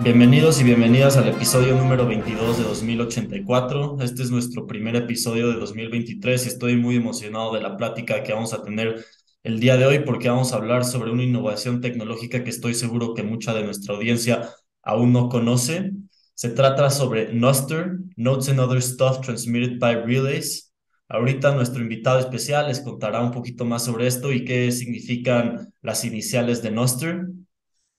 Bienvenidos y bienvenidas al episodio número 22 de 2084. Este es nuestro primer episodio de 2023 y estoy muy emocionado de la plática que vamos a tener el día de hoy porque vamos a hablar sobre una innovación tecnológica que estoy seguro que mucha de nuestra audiencia aún no conoce. Se trata sobre Noster, Notes and Other Stuff Transmitted by Relays. Ahorita nuestro invitado especial les contará un poquito más sobre esto y qué significan las iniciales de Noster.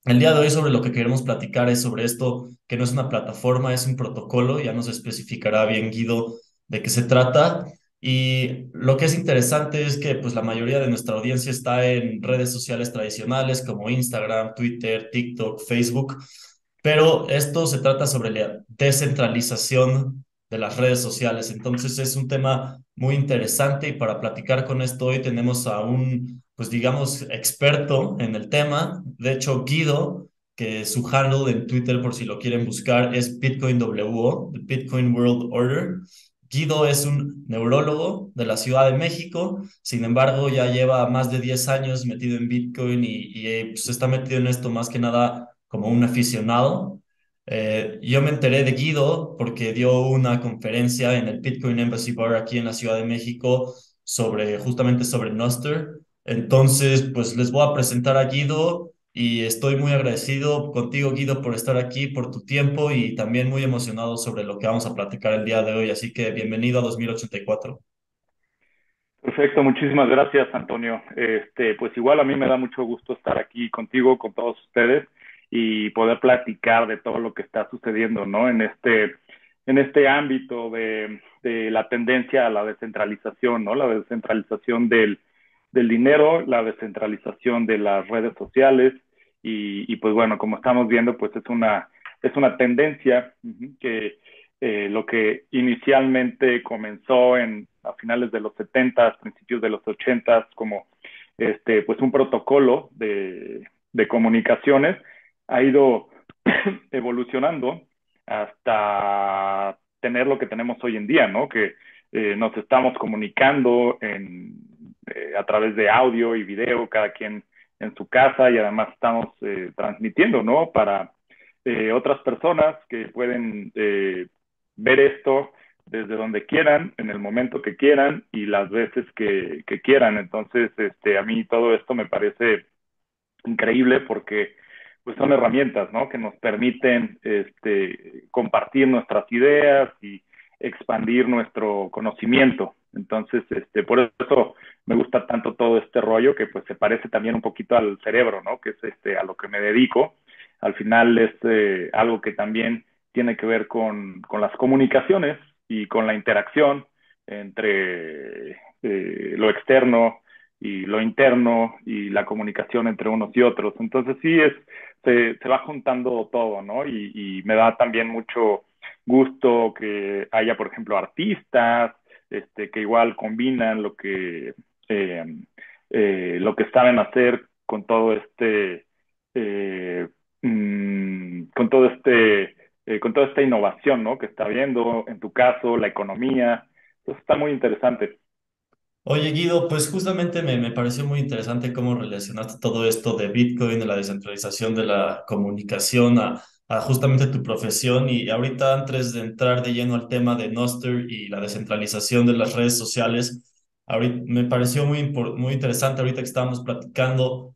El día de hoy sobre lo que queremos platicar es sobre esto, que no es una plataforma, es un protocolo, ya nos especificará bien Guido de qué se trata. Y lo que es interesante es que pues la mayoría de nuestra audiencia está en redes sociales tradicionales como Instagram, Twitter, TikTok, Facebook, pero esto se trata sobre la descentralización de las redes sociales. Entonces es un tema muy interesante y para platicar con esto hoy tenemos a un pues digamos, experto en el tema. De hecho, Guido, que su handle en Twitter, por si lo quieren buscar, es BitcoinWO, the Bitcoin World Order. Guido es un neurólogo de la Ciudad de México, sin embargo ya lleva más de 10 años metido en Bitcoin y, y eh, pues está metido en esto más que nada como un aficionado. Eh, yo me enteré de Guido porque dio una conferencia en el Bitcoin Embassy Bar aquí en la Ciudad de México sobre justamente sobre Noster entonces, pues les voy a presentar a Guido y estoy muy agradecido contigo, Guido, por estar aquí, por tu tiempo y también muy emocionado sobre lo que vamos a platicar el día de hoy. Así que bienvenido a 2084. Perfecto, muchísimas gracias, Antonio. Este, pues igual a mí me da mucho gusto estar aquí contigo, con todos ustedes y poder platicar de todo lo que está sucediendo, ¿no? En este, en este ámbito de, de la tendencia a la descentralización, ¿no? La descentralización del, del dinero, la descentralización de las redes sociales y, pues bueno, como estamos viendo, pues es una, es una tendencia que eh, lo que inicialmente comenzó en, a finales de los 70, principios de los 80, como este, pues un protocolo de, de comunicaciones, ha ido evolucionando hasta tener lo que tenemos hoy en día, ¿no? Que eh, nos estamos comunicando en eh, a través de audio y video, cada quien en su casa y además estamos eh, transmitiendo, ¿no? Para eh, otras personas que pueden ver esto desde donde quieran, en el momento que quieran y las veces que, que, quieran. Entonces, este, a mí todo esto me parece increíble porque pues son herramientas, ¿no? Que nos permiten este, compartir nuestras ideas y expandir nuestro conocimiento. Entonces, este, por eso me gusta tanto todo este rollo que pues se parece también un poquito al cerebro, ¿no? Que es este, a lo que me dedico. Al final es eh, algo que también tiene que ver con, con, las comunicaciones y con la interacción entre eh, lo externo y lo interno y la comunicación entre unos y otros. Entonces sí es, se, se va juntando todo, ¿no? Y, y me da también mucho gusto que haya, por ejemplo, artistas, este, que igual combinan lo que, eh, eh, lo que saben hacer con todo este, eh, mm, con todo este, con toda esta innovación, ¿no? Que está viendo, en tu caso, la economía. Entonces está muy interesante. Oye, Guido, pues justamente me, me pareció muy interesante cómo relacionaste todo esto de Bitcoin, de la descentralización de la comunicación a a justamente tu profesión y ahorita antes de entrar de lleno al tema de Noster y la descentralización de las redes sociales, ahorita me pareció muy, muy interesante ahorita que estábamos platicando,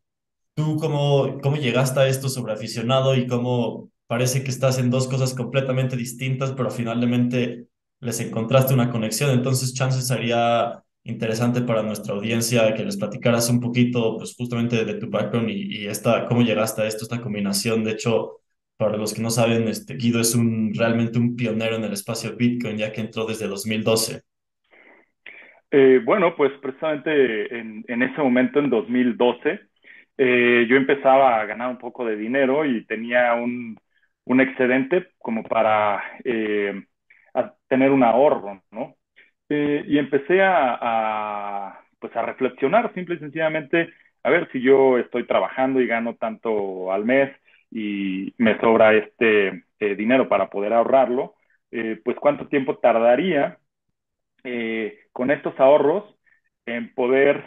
tú cómo, cómo llegaste a esto sobre aficionado y cómo parece que estás en dos cosas completamente distintas, pero finalmente les encontraste una conexión, entonces chances sería interesante para nuestra audiencia que les platicaras un poquito, pues justamente de tu background y, y esta, cómo llegaste a esto, esta combinación. De hecho, para los que no saben, este, Guido es un, realmente un pionero en el espacio Bitcoin, ya que entró desde 2012. Eh, bueno, pues precisamente en, ese momento, en 2012, eh, yo empezaba a ganar un poco de dinero y tenía un, excedente como para eh, tener un ahorro, ¿no? Eh, y empecé pues a reflexionar simple y sencillamente, a ver si yo estoy trabajando y gano tanto al mes, y me sobra este eh, dinero para poder ahorrarlo, eh, pues cuánto tiempo tardaría eh, con estos ahorros en poder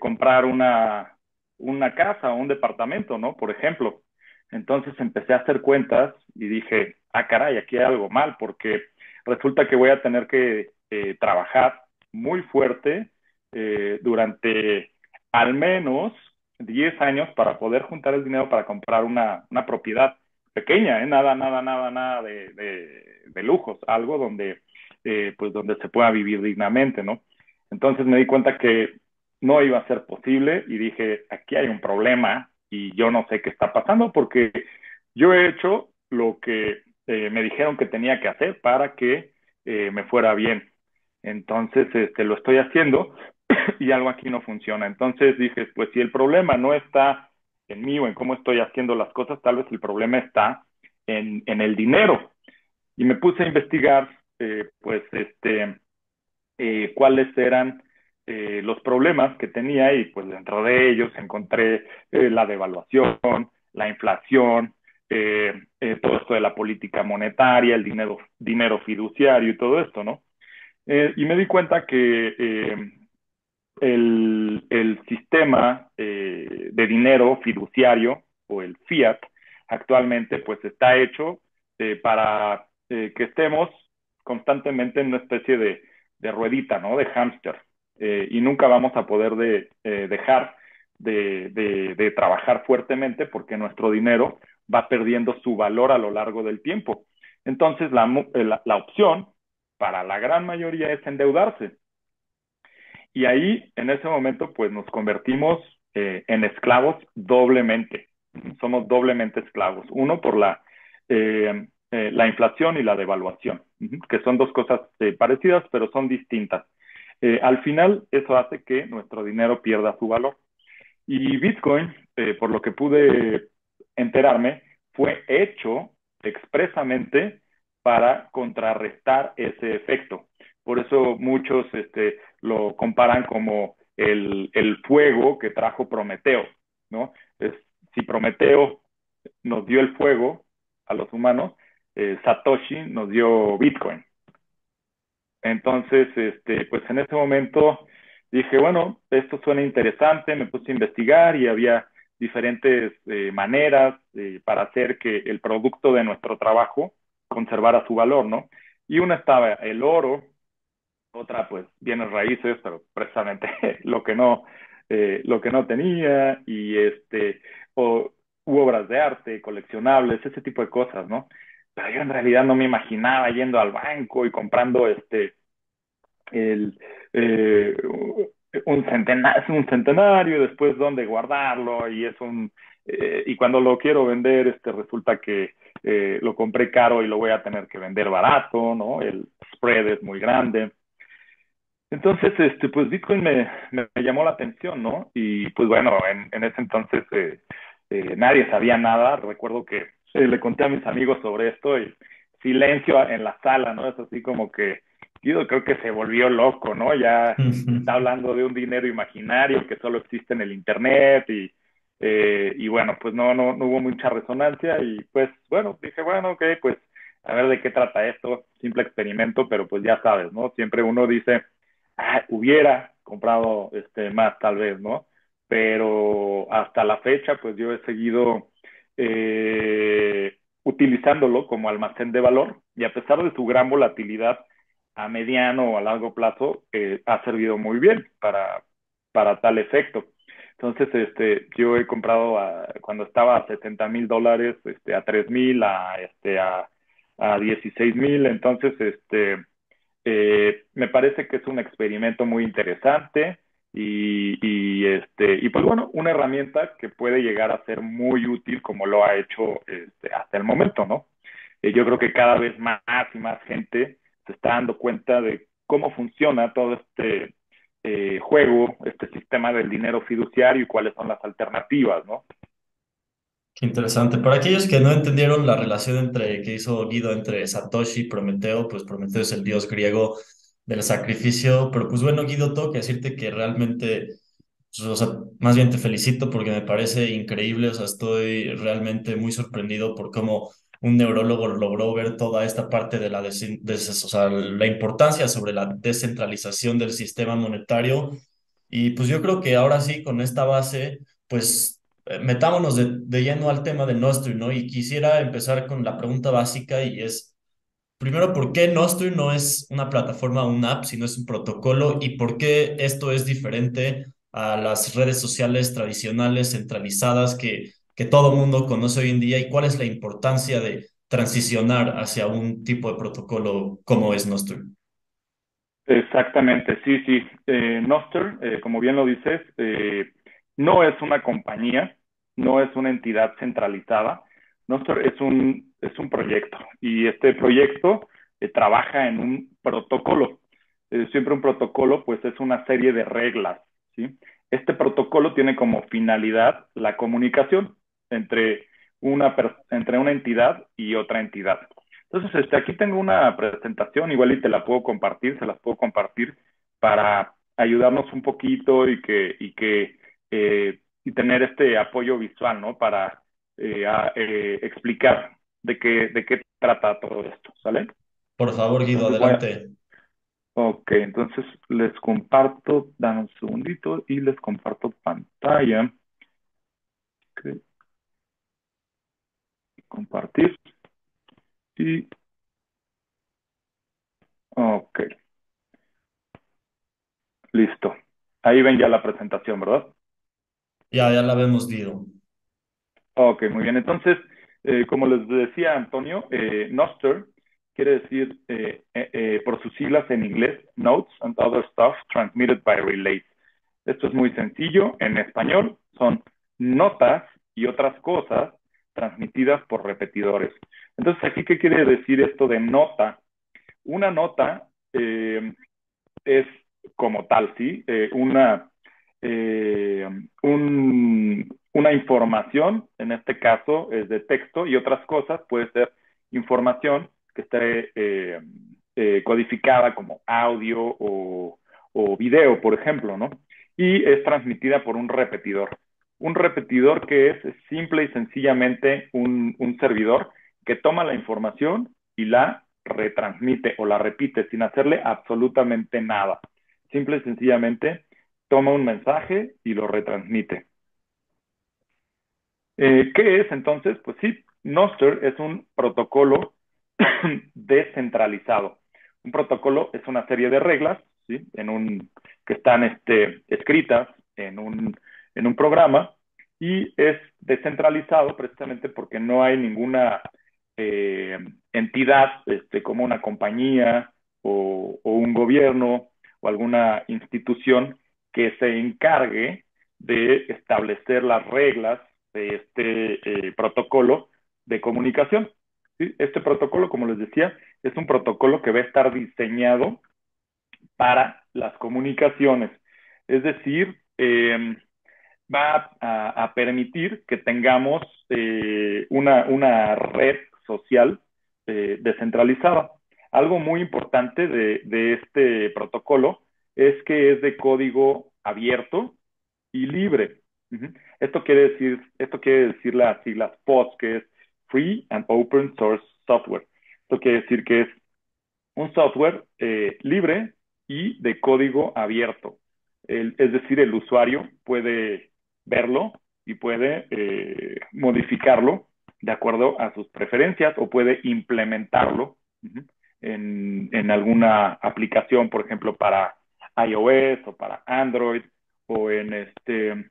comprar una, una casa o un departamento, ¿no? Por ejemplo. Entonces empecé a hacer cuentas y dije, ah, caray, aquí hay algo mal, porque resulta que voy a tener que eh, trabajar muy fuerte eh, durante al menos 10 años para poder juntar el dinero para comprar una, una propiedad pequeña, ¿eh? nada, nada, nada, nada de, de, lujos, algo donde, eh, pues donde se pueda vivir dignamente, ¿no? Entonces me di cuenta que no iba a ser posible y dije, aquí hay un problema y yo no sé qué está pasando porque yo he hecho lo que eh, me dijeron que tenía que hacer para que eh, me fuera bien. Entonces, este, lo estoy haciendo y algo aquí no funciona. Entonces dije, pues si el problema no está en mí o en cómo estoy haciendo las cosas, tal vez el problema está en, en el dinero. Y me puse a investigar, eh, pues, este, eh, cuáles eran eh, los problemas que tenía y pues dentro de ellos encontré eh, la devaluación, la inflación, eh, todo esto de la política monetaria, el dinero, dinero fiduciario y todo esto, ¿no? y me di cuenta que el, el, sistema de dinero fiduciario o el fiat actualmente pues está hecho para que estemos constantemente en una especie de, de ruedita, ¿no? De hámster eh, y nunca vamos a poder de, eh, dejar de, de, trabajar fuertemente porque nuestro dinero va perdiendo su valor a lo largo del tiempo. Entonces, la, eh, la, la opción para la gran mayoría es endeudarse. Y ahí, en ese momento, pues nos convertimos eh, en esclavos doblemente. Somos doblemente esclavos. Uno por la, eh, eh, la inflación y la devaluación, que son dos cosas parecidas, pero son distintas. Eh, al final, eso hace que nuestro dinero pierda su valor. Y Bitcoin, eh, por lo que pude enterarme, fue hecho expresamente para contrarrestar ese efecto. Por eso muchos este, lo comparan como el, el, fuego que trajo Prometeo, ¿no? Es, si Prometeo nos dio el fuego a los humanos, eh, Satoshi nos dio Bitcoin. Entonces, este, pues en ese momento dije, bueno, esto suena interesante, me puse a investigar y había diferentes eh, maneras eh, para hacer que el producto de nuestro trabajo conservara su valor, ¿no? Y una estaba el oro, otra pues bienes raíces, pero precisamente lo que no, eh, lo que no tenía, y este, o, u obras de arte, coleccionables, ese tipo de cosas, ¿no? pero yo en realidad no me imaginaba yendo al banco y comprando este el, eh, un, centenario, un centenario, después dónde guardarlo y es un eh, y cuando lo quiero vender este resulta que eh, lo compré caro y lo voy a tener que vender barato, ¿no? El spread es muy grande. Entonces, este, pues Bitcoin me, me, me llamó la atención, ¿no? Y pues bueno, en, en ese entonces eh, eh, nadie sabía nada. Recuerdo que eh, le conté a mis amigos sobre esto y silencio en la sala, ¿no? Es así como que Guido creo que se volvió loco, ¿no? Ya está hablando de un dinero imaginario que solo existe en el Internet y, eh, y bueno, pues no, no, no hubo mucha resonancia y pues bueno, dije, bueno, ok, pues a ver de qué trata esto, simple experimento, pero pues ya sabes, ¿no? Siempre uno dice, ah, hubiera comprado este más tal vez, ¿no? Pero hasta la fecha, pues yo he seguido eh, utilizándolo como almacén de valor y a pesar de su gran volatilidad a mediano o a largo plazo, eh, ha servido muy bien para, para tal efecto. Entonces, este, yo he comprado a, cuando estaba a 70 mil dólares, este, a 3 mil, a, este, a, a 16 mil. Entonces, este, eh, me parece que es un experimento muy interesante y, este, y pues bueno, una herramienta que puede llegar a ser muy útil como lo ha hecho este, hasta el momento, ¿no? Eh, yo creo que cada vez más y más gente se está dando cuenta de cómo funciona todo este eh, juego, este sistema del dinero fiduciario y cuáles son las alternativas, ¿no? Qué interesante. Para aquellos que no entendieron la relación entre que hizo Guido entre Satoshi y Prometeo, pues Prometeo es el dios griego del sacrificio, pero pues bueno, Guido, tengo que decirte que realmente, pues, o sea, más bien te felicito porque me parece increíble, o sea, estoy realmente muy sorprendido por cómo un neurólogo logró ver toda esta parte de la, des, des, o sea, la importancia sobre la descentralización del sistema monetario. Y pues yo creo que ahora sí, con esta base, pues metámonos de, lleno al tema de Nostr, ¿no? Y quisiera empezar con la pregunta básica y es, primero, ¿por qué Nostr no es una plataforma, una app, sino es un protocolo? ¿Y por qué esto es diferente a las redes sociales tradicionales, centralizadas, que, que todo mundo conoce hoy en día? ¿Y cuál es la importancia de transicionar hacia un tipo de protocolo como es Nostr? Exactamente, sí, sí. Eh, eh, como bien lo dices, eh, no es una compañía, no es una entidad centralizada. Nostr es un, es un proyecto y este proyecto eh, trabaja en un protocolo. Eh, siempre un protocolo, pues es una serie de reglas, ¿sí? Este protocolo tiene como finalidad la comunicación entre una, entre una entidad y otra entidad. Entonces, este, aquí tengo una presentación, igual y te la puedo compartir, se las puedo compartir para ayudarnos un poquito y que, y que eh, y tener este apoyo visual, ¿no? Para eh, a, eh, explicar de qué, de qué trata todo esto, ¿sale? Por favor, Guido, Entonces, adelante. Ok, entonces les comparto, dan un segundito y les comparto pantalla. Compartir y ok, listo. Ahí ven ya la presentación, ¿verdad? Ya, ya la vemos, Guido. Ok, muy bien. Entonces, eh, como les decía Antonio, eh, Nostr quiere decir, eh, eh, por sus siglas en inglés, Notes and Other Stuff Transmitted by Relays. Esto es muy sencillo. En español son notas y otras cosas transmitidas por repetidores. Entonces, aquí, ¿qué quiere decir esto de nota? Una nota es como tal, ¿sí? Una, eh, un, una información, en este caso es de texto, y otras cosas puede ser información que esté eh, eh, codificada como audio o, o, video, por ejemplo, ¿no? Y es transmitida por un repetidor. Un repetidor que es simple y sencillamente un, un servidor que toma la información y la retransmite o la repite sin hacerle absolutamente nada. Simple y sencillamente toma un mensaje y lo retransmite. Eh, ¿Qué es entonces? Pues sí, Nostr es un protocolo descentralizado. Un protocolo es una serie de reglas ¿sí? en un, que están este, escritas en un, en un programa y es descentralizado precisamente porque no hay ninguna eh, entidad este, como una compañía o, un gobierno o alguna institución que se encargue de establecer las reglas de este eh, protocolo de comunicación. Este protocolo, como les decía, es un protocolo que va a estar diseñado para las comunicaciones. Es decir, eh, va a, permitir que tengamos eh, una, una, red social eh, descentralizada. Algo muy importante de, este protocolo es que es de código abierto y libre. Esto quiere decir, esto quiere decir las siglas POS, que es Free and Open Source Software. Esto quiere decir que es un software eh, libre y de código abierto. Es decir, el usuario puede verlo y puede eh, modificarlo de acuerdo a sus preferencias o puede implementarlo en, en, alguna aplicación, por ejemplo, para iOS o para Android o en este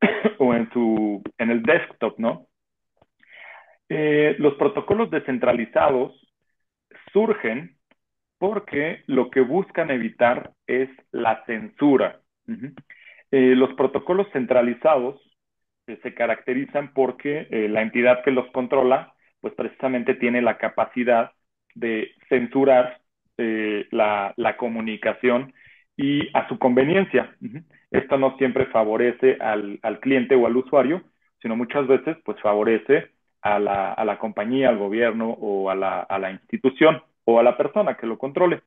o en su en el desktop, ¿no? Eh, los protocolos descentralizados surgen porque lo que buscan evitar es la censura. Eh, los protocolos centralizados eh, se caracterizan porque la entidad que los controla, pues precisamente tiene la capacidad de censurar la, comunicación y a su conveniencia. Esto no siempre favorece al, al, cliente o al usuario, sino muchas veces pues favorece a la, a la compañía, al gobierno o a la, a la, institución o a la persona que lo controle.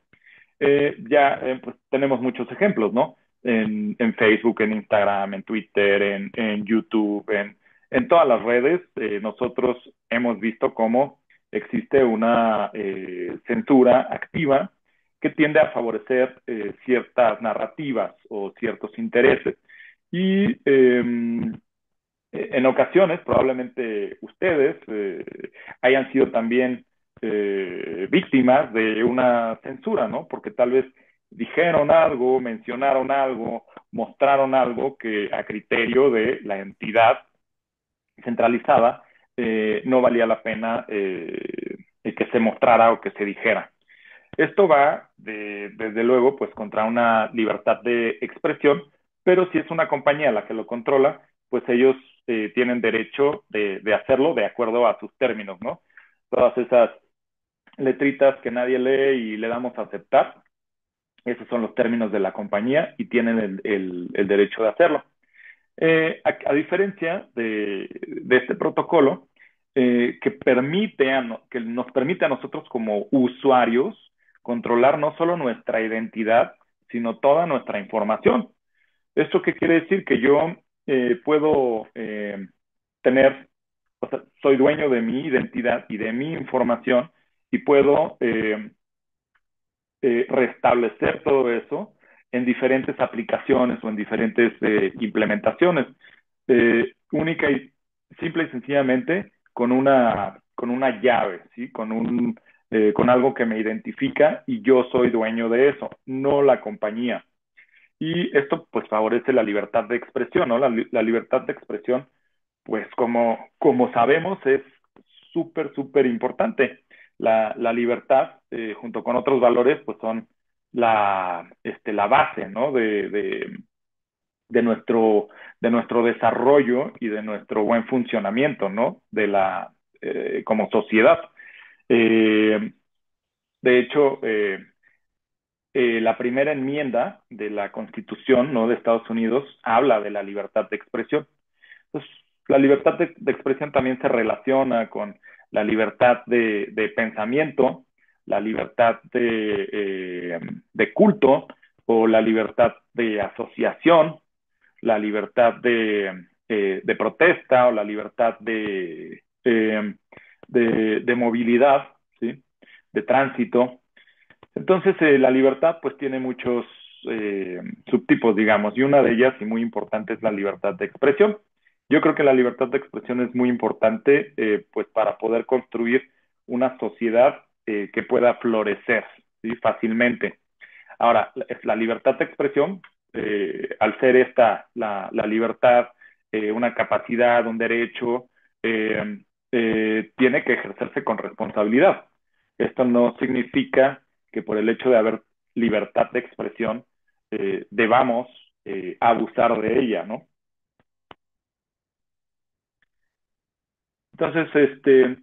Eh, ya eh, pues tenemos muchos ejemplos, ¿no? En, en, Facebook, en Instagram, en Twitter, en, en YouTube, en, en, todas las redes, eh, nosotros hemos visto cómo existe una censura activa que tiende a favorecer eh, ciertas narrativas o ciertos intereses. Y eh, eh, en ocasiones, probablemente ustedes eh, hayan sido también eh, víctimas de una censura, ¿no? Porque tal vez dijeron algo, mencionaron algo, mostraron algo que a criterio de la entidad centralizada no valía la pena que se mostrara o que se dijera. Esto va, de, desde luego, pues contra una libertad de expresión, pero si es una compañía la que lo controla, pues ellos eh, tienen derecho de, hacerlo de acuerdo a sus términos, ¿no? Todas esas letritas que nadie lee y le damos a aceptar, esos son los términos de la compañía y tienen el, derecho de hacerlo. Eh, a, diferencia de, de este protocolo, eh, que, permite a, que nos permite a nosotros como usuarios controlar no solo nuestra identidad, sino toda nuestra información. ¿Esto qué quiere decir? Que yo eh, puedo eh, tener, o sea, soy dueño de mi identidad y de mi información y puedo eh, eh, restablecer todo eso en diferentes aplicaciones o en diferentes implementaciones. única y simple y sencillamente con una, con una llave, ¿sí? con, un, con algo que me identifica y yo soy dueño de eso, no la compañía. Y esto pues favorece la libertad de expresión, ¿no? La, la libertad de expresión, pues como, como sabemos, es súper, súper importante la, la libertad, eh, junto con otros valores, pues son la, este, la base, ¿no? De, de, de, nuestro, de nuestro desarrollo y de nuestro buen funcionamiento, ¿no? De la, eh, como sociedad. Eh, de hecho, eh, eh, la primera enmienda de la Constitución, ¿no? De Estados Unidos habla de la libertad de expresión. Entonces, la libertad de, expresión también se relaciona con la libertad de, pensamiento, la libertad de, culto o la libertad de asociación, la libertad de, eh, de protesta o la libertad de, de movilidad, ¿sí? de tránsito. Entonces, eh, la libertad pues tiene muchos eh, subtipos, digamos, y una de ellas, y muy importante, es la libertad de expresión. Yo creo que la libertad de expresión es muy importante, eh, pues para poder construir una sociedad que pueda florecer ¿sí? fácilmente. Ahora, la libertad de expresión, al ser esta la, la libertad, una capacidad, un derecho, eh, tiene que ejercerse con responsabilidad. Esto no significa que por el hecho de haber libertad de expresión debamos abusar de ella, ¿no? Entonces, este,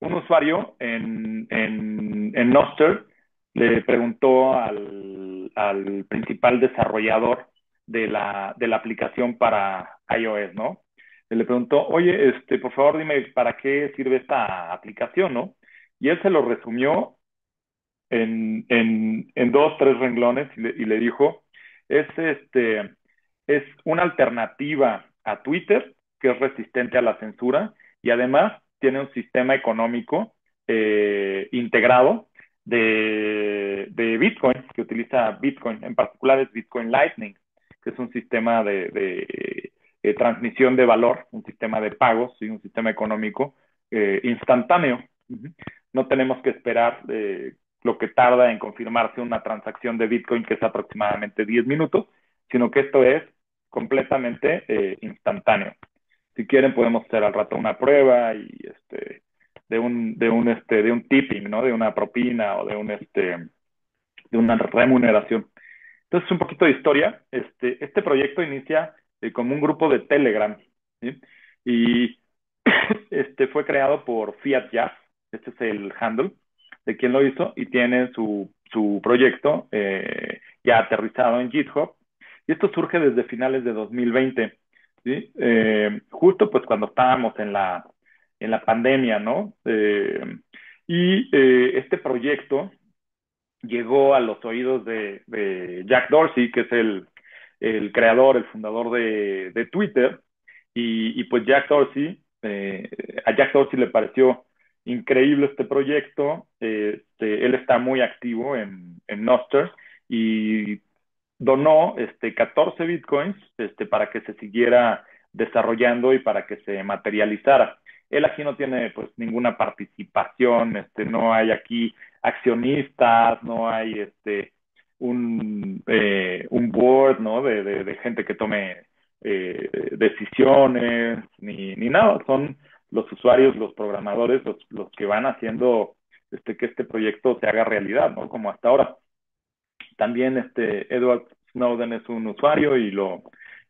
un usuario en, en, en Noster le preguntó al, al, principal desarrollador de la, de la aplicación para iOS, ¿no? Le preguntó, oye, este, por favor dime para qué sirve esta aplicación, ¿no? Y él se lo resumió en, en, en dos, tres renglones y le, y le dijo, es, este, es una alternativa a Twitter que es resistente a la censura y además tiene un sistema económico eh, integrado de, de, Bitcoin, que utiliza Bitcoin, en particular es Bitcoin Lightning, que es un sistema de, de, de transmisión de valor, un sistema de pagos y un sistema económico eh, instantáneo. No tenemos que esperar eh, lo que tarda en confirmarse una transacción de Bitcoin, que es aproximadamente 10 minutos, sino que esto es completamente eh, instantáneo si quieren podemos hacer al rato una prueba y este de un de un este de un tipping, ¿no? De una propina o de un este de una remuneración. Entonces, un poquito de historia. Este este proyecto inicia eh, como un grupo de Telegram, ¿sí? Y este fue creado por Fiat Jazz, este es el handle de quien lo hizo y tiene su su proyecto eh, ya aterrizado en GitHub. Y esto surge desde finales de 2020 ¿sí? Eh, justo pues cuando estábamos en la, en la pandemia, ¿no? Y este proyecto llegó a los oídos de Jack Dorsey, que es el, el creador, el fundador de, de Twitter, y, y, pues Jack Dorsey, eh, a Jack Dorsey le pareció increíble este proyecto, este, él está muy activo en, en Noster y donó este, 14 bitcoins este, para que se siguiera desarrollando y para que se materializara. Él aquí no tiene pues ninguna participación, este, no hay aquí accionistas, no hay este, un, eh, un board ¿no? de, de, gente que tome eh, decisiones, ni, ni, nada, son los usuarios, los programadores, los, los que van haciendo este, que este proyecto se haga realidad, ¿no? Como hasta ahora. También este Edward Snowden es un usuario y lo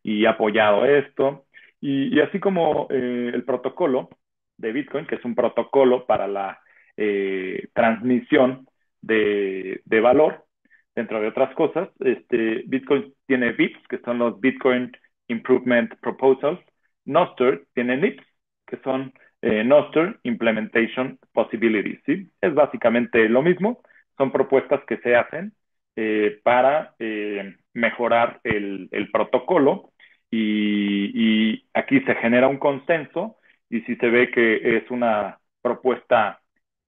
y ha apoyado esto. Y, y así como eh, el protocolo de Bitcoin, que es un protocolo para la eh, transmisión de, de, valor, dentro de otras cosas, este, Bitcoin tiene BIPs, que son los Bitcoin Improvement Proposals. Nostr tiene NIPS, que son eh, Nostr Implementation Possibilities. ¿sí? Es básicamente lo mismo, son propuestas que se hacen eh, para eh, mejorar el, protocolo y, aquí se genera un consenso y si se ve que es una propuesta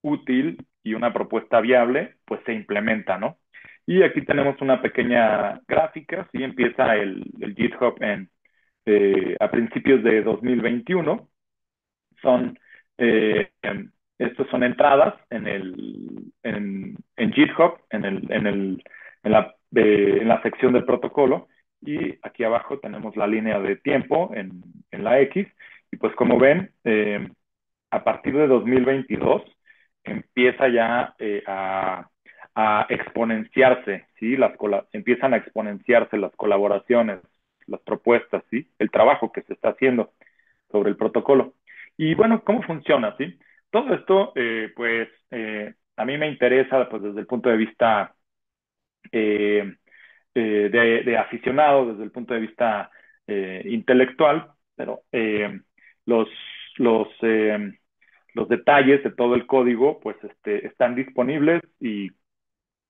útil y una propuesta viable, pues se implementa, ¿no? Y aquí tenemos una pequeña gráfica, ¿sí? Empieza el, el GitHub en, eh, a principios de 2021 son, eh, estos son entradas en, el, en, en GitHub, en, el, en, el, en, la, eh, en la sección del protocolo, y aquí abajo tenemos la línea de tiempo en, en la X, y pues como ven, eh, a partir de 2022 empieza ya eh, a, a, exponenciarse, ¿sí? Las empiezan a exponenciarse las colaboraciones, las propuestas, ¿sí? El trabajo que se está haciendo sobre el protocolo. Y bueno, ¿cómo funciona? ¿sí? Todo esto, eh, pues, eh, a mí me interesa pues, desde el punto de vista eh, eh de, de, aficionado, desde el punto de vista eh, intelectual, pero eh, los, los, los detalles de todo el código, pues, este, están disponibles y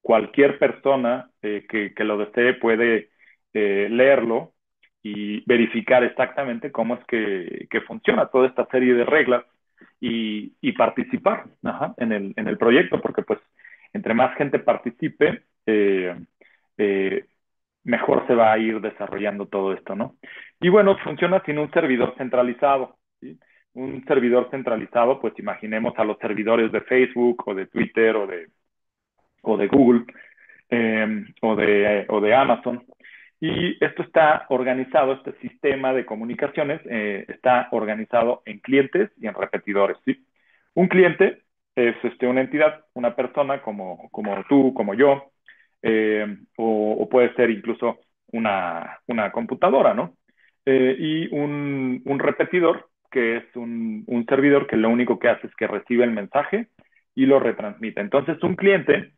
cualquier persona que, que, lo desee puede leerlo y verificar exactamente cómo es que, que funciona toda esta serie de reglas y, y participar ajá, en, el, en el proyecto, porque pues entre más gente participe, eh, eh, mejor se va a ir desarrollando todo esto, ¿no? Y bueno, funciona sin un servidor centralizado. Un servidor centralizado, pues imaginemos a los servidores de Facebook o de Twitter o de, o de Google eh, o, de, o de Amazon, y esto está organizado, este sistema de comunicaciones eh, está organizado en clientes y en repetidores. Un cliente es este, una entidad, una persona como, como tú, como yo, eh, o, puede ser incluso una, una computadora, ¿no? Y un, un, repetidor, que es un, un servidor que lo único que hace es que recibe el mensaje y lo retransmite. Entonces, un cliente,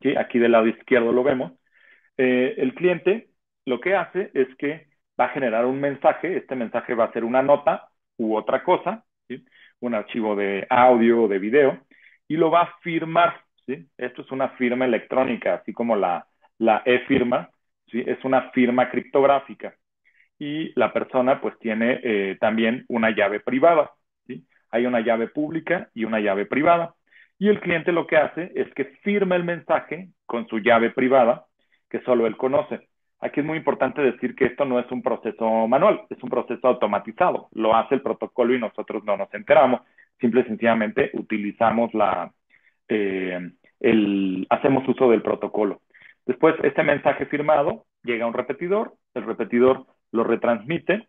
¿sí? aquí del lado izquierdo lo vemos, eh, el cliente lo que hace es que va a generar un mensaje, este mensaje va a ser una nota u otra cosa, un archivo de audio o de video, y lo va a firmar. ¿sí? Esto es una firma electrónica, así como la, la e-firma, ¿sí? es una firma criptográfica. Y la persona pues tiene eh, también una llave privada. ¿sí? Hay una llave pública y una llave privada. Y el cliente lo que hace es que firma el mensaje con su llave privada, que solo él conoce. Aquí es muy importante decir que esto no es un proceso manual, es un proceso automatizado. Lo hace el protocolo y nosotros no nos enteramos. Simple y sencillamente utilizamos la, eh, el, hacemos uso del protocolo. Después, este mensaje firmado llega a un repetidor, el repetidor lo retransmite,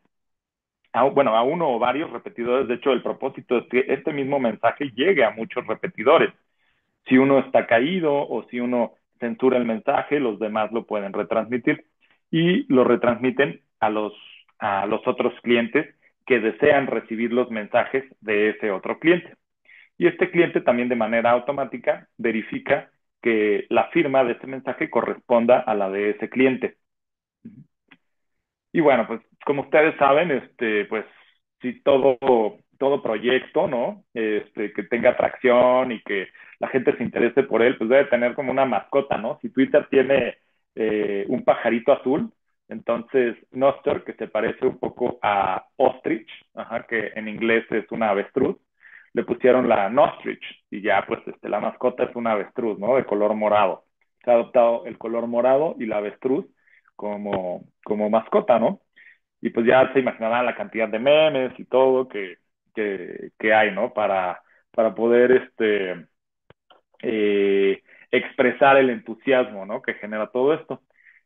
bueno, a uno o varios repetidores. De hecho, el propósito es que este mismo mensaje llegue a muchos repetidores. Si uno está caído o si uno censura el mensaje, los demás lo pueden retransmitir y lo retransmiten a los, a los otros clientes que desean recibir los mensajes de ese otro cliente. Y este cliente también de manera automática verifica que la firma de ese mensaje corresponda a la de ese cliente. Y bueno, pues como ustedes saben, este, pues si todo, todo proyecto, ¿no? Este, que tenga atracción y que la gente se interese por él, pues debe tener como una mascota, ¿no? Si Twitter tiene eh, un pajarito azul. Entonces, Nostr, que se parece un poco a Ostrich, ajá, que en inglés es una avestruz, le pusieron la Nostrich y ya pues este, la mascota es una avestruz, ¿no? De color morado. Se ha adoptado el color morado y la avestruz como, como mascota, ¿no? y pues ya se imaginarán la cantidad de memes y todo que, que, hay, ¿no? Para, para poder este, eh, expresar el entusiasmo, ¿no? Que genera todo esto.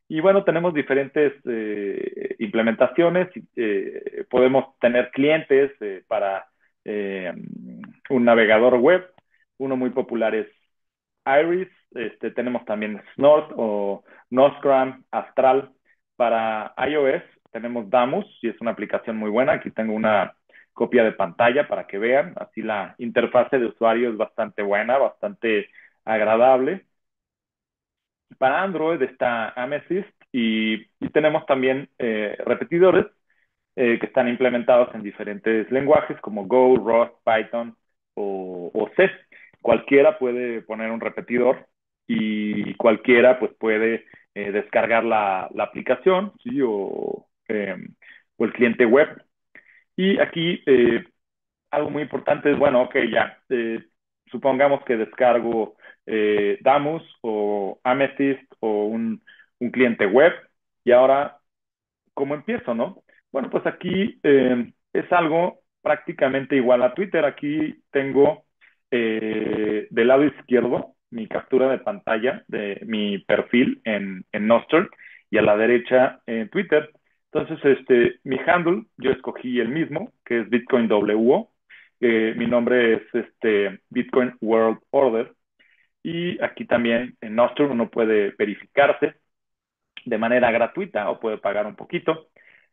Y bueno, tenemos diferentes eh, implementaciones. Eh, podemos tener clientes eh, para eh, un navegador web. Uno muy popular es Iris. Este, tenemos también Snort o Nostgram, Astral. Para iOS tenemos Damus y es una aplicación muy buena. Aquí tengo una copia de pantalla para que vean. Así la interfase de usuario es bastante buena, bastante agradable. Para Android está Amethyst y, tenemos también eh, repetidores eh, que están implementados en diferentes lenguajes como Go, Rust, Python o, C. Cualquiera puede poner un repetidor y cualquiera pues puede eh, descargar la, aplicación ¿sí? o, eh, o, el cliente web. Y aquí eh, algo muy importante es, bueno, ok, ya, eh, supongamos que descargo eh, Damus o Amethyst o un, un, cliente web. Y ahora, ¿cómo empiezo, no? Bueno, pues aquí eh, es algo prácticamente igual a Twitter. Aquí tengo del lado izquierdo mi captura de pantalla de mi perfil en, en Nostr y a la derecha en Twitter. Entonces, este, mi handle, yo escogí el mismo, que es Bitcoin WO. Eh, mi nombre es este, Bitcoin World Order. Y aquí también en Nostr uno puede verificarse de manera gratuita o puede pagar un poquito.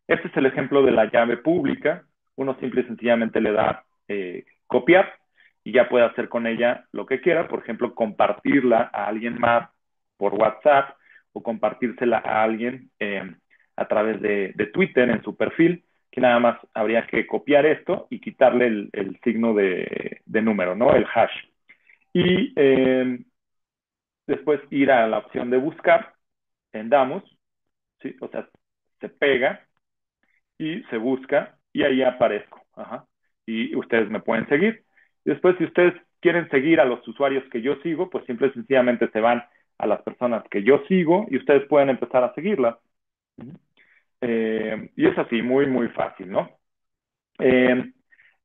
Este es el ejemplo de la llave pública. Uno simple y sencillamente le da eh, copiar y ya puede hacer con ella lo que quiera. Por ejemplo, compartirla a alguien más por WhatsApp o compartírsela a alguien eh, a través de, Twitter en su perfil, que nada más habría que copiar esto y quitarle el, signo de, número, ¿no? El hash. Y eh, después ir a la opción de buscar en Damus, ¿sí? O sea, se pega y se busca y ahí aparezco. Ajá. Y ustedes me pueden seguir. Después, si ustedes quieren seguir a los usuarios que yo sigo, pues simple y sencillamente se van a las personas que yo sigo y ustedes pueden empezar a seguirlas. Eh, y es así, muy, muy fácil, ¿no? Eh,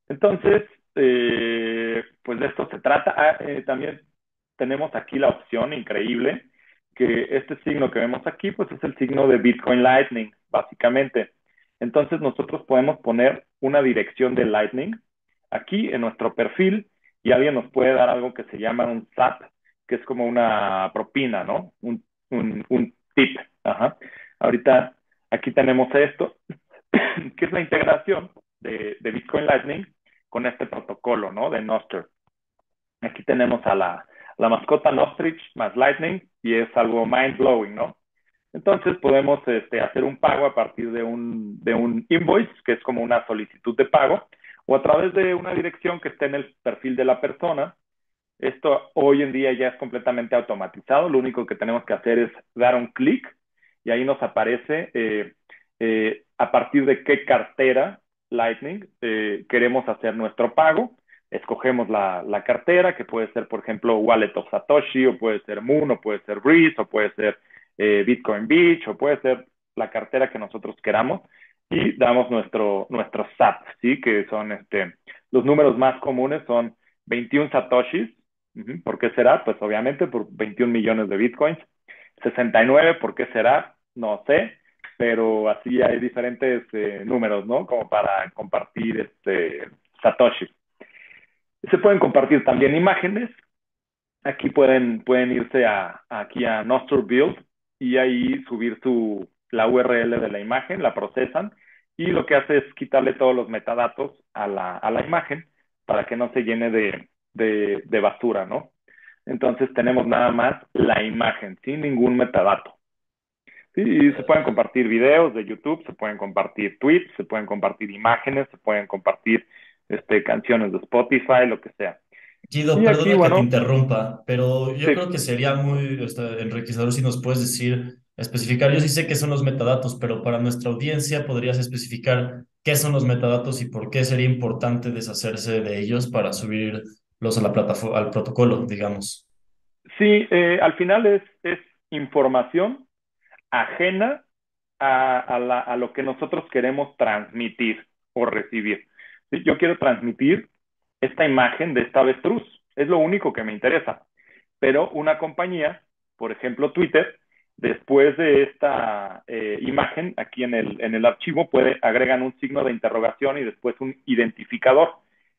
entonces, eh, pues de esto se trata. Ah, también tenemos aquí la opción increíble, que este signo que vemos aquí, pues es el signo de Bitcoin Lightning, básicamente. Entonces nosotros podemos poner una dirección de Lightning aquí en nuestro perfil y alguien nos puede dar algo que se llama un SAT, que es como una propina, ¿no? Un, un, tip. Ajá. Ahorita aquí tenemos esto, que es la integración de, de, Bitcoin Lightning con este protocolo, ¿no? De Nostr. Aquí tenemos a la, la mascota Nostrich más Lightning y es algo mind blowing, ¿no? Entonces podemos este, hacer un pago a partir de un, de un invoice, que es como una solicitud de pago, o a través de una dirección que esté en el perfil de la persona. Esto hoy en día ya es completamente automatizado. Lo único que tenemos que hacer es dar un clic y ahí nos aparece eh, eh, a partir de qué cartera Lightning eh, queremos hacer nuestro pago. Escogemos la, la, cartera, que puede ser, por ejemplo, Wallet of Satoshi, o puede ser Moon, o puede ser Breeze, o puede ser Bitcoin Beach, o puede ser la cartera que nosotros queramos y damos nuestro, nuestro SAT, ¿sí? Que son este, los números más comunes son 21 satoshis. ¿Por qué será? Pues obviamente por 21 millones de bitcoins. 69, ¿por qué será? No sé, pero así hay diferentes eh, números, ¿no? Como para compartir este satoshis. Se pueden compartir también imágenes. Aquí pueden, pueden irse a, aquí a Nostr Build y ahí subir su, la URL de la imagen, la procesan y lo que hace es quitarle todos los metadatos a la, a la imagen para que no se llene de, de, de, basura, ¿no? Entonces tenemos nada más la imagen, sin ningún metadato. Sí, y se pueden compartir videos de YouTube, se pueden compartir tweets, se pueden compartir imágenes, se pueden compartir este, canciones de Spotify, lo que sea. Guido, perdona que te interrumpa, pero yo sí. creo que sería muy este, enriquecedor si nos puedes decir especificar. Yo sí sé qué son los metadatos, pero para nuestra audiencia podrías especificar qué son los metadatos y por qué sería importante deshacerse de ellos para subirlos a la plataforma, al protocolo, digamos. Sí, eh, al final es, es información ajena a, a, a lo que nosotros queremos transmitir o recibir. Yo quiero transmitir esta imagen de esta avestruz, es lo único que me interesa. Pero una compañía, por ejemplo Twitter, después de esta eh, imagen, aquí en el, en el archivo, puede agregan un signo de interrogación y después un identificador.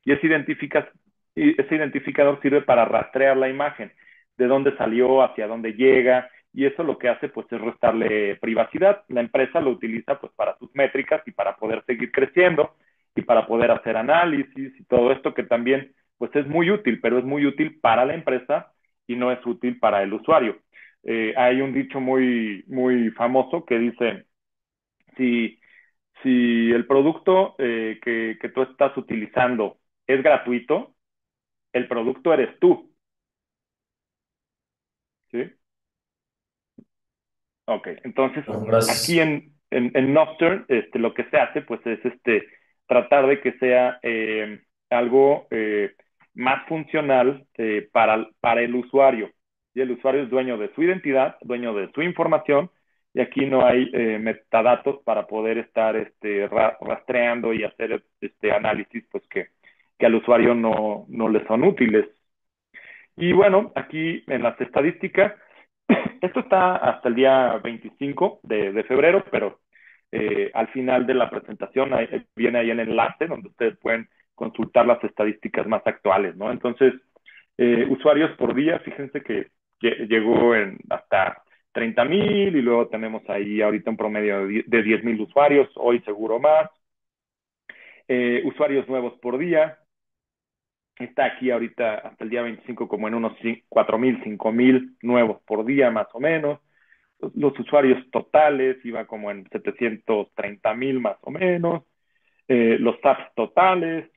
Y ese, identifica, ese identificador sirve para rastrear la imagen, de dónde salió, hacia dónde llega, y eso lo que hace pues es restarle privacidad. La empresa lo utiliza pues para sus métricas y para poder seguir creciendo y para poder hacer análisis y todo esto que también pues es muy útil, pero es muy útil para la empresa y no es útil para el usuario. Eh, hay un dicho muy, muy famoso que dice, si, si el producto eh, que, que tú estás utilizando es gratuito, el producto eres tú. ¿Sí? Ok, entonces aquí en, en, en Noster, este, lo que se hace pues es este, tratar de que sea eh, algo eh, más funcional para, para el usuario. Y el usuario es dueño de su identidad, dueño de su información, y aquí no hay eh, metadatos para poder estar este, ra rastreando y hacer este análisis pues que, que al usuario no, no le son útiles. Y bueno, aquí en las estadísticas, esto está hasta el día 25 de, de febrero, pero eh, al final de la presentación viene ahí el enlace donde ustedes pueden consultar las estadísticas más actuales, ¿no? Entonces, eh, usuarios por día, fíjense que llegó hasta 30 mil y luego tenemos ahí ahorita un promedio de 10 mil usuarios, hoy seguro más. Eh, usuarios nuevos por día, está aquí ahorita hasta el día 25 como en unos 4 mil, 5 mil nuevos por día más o menos. Los, usuarios totales iba como en 730 mil más o menos. Eh, los SAPs totales.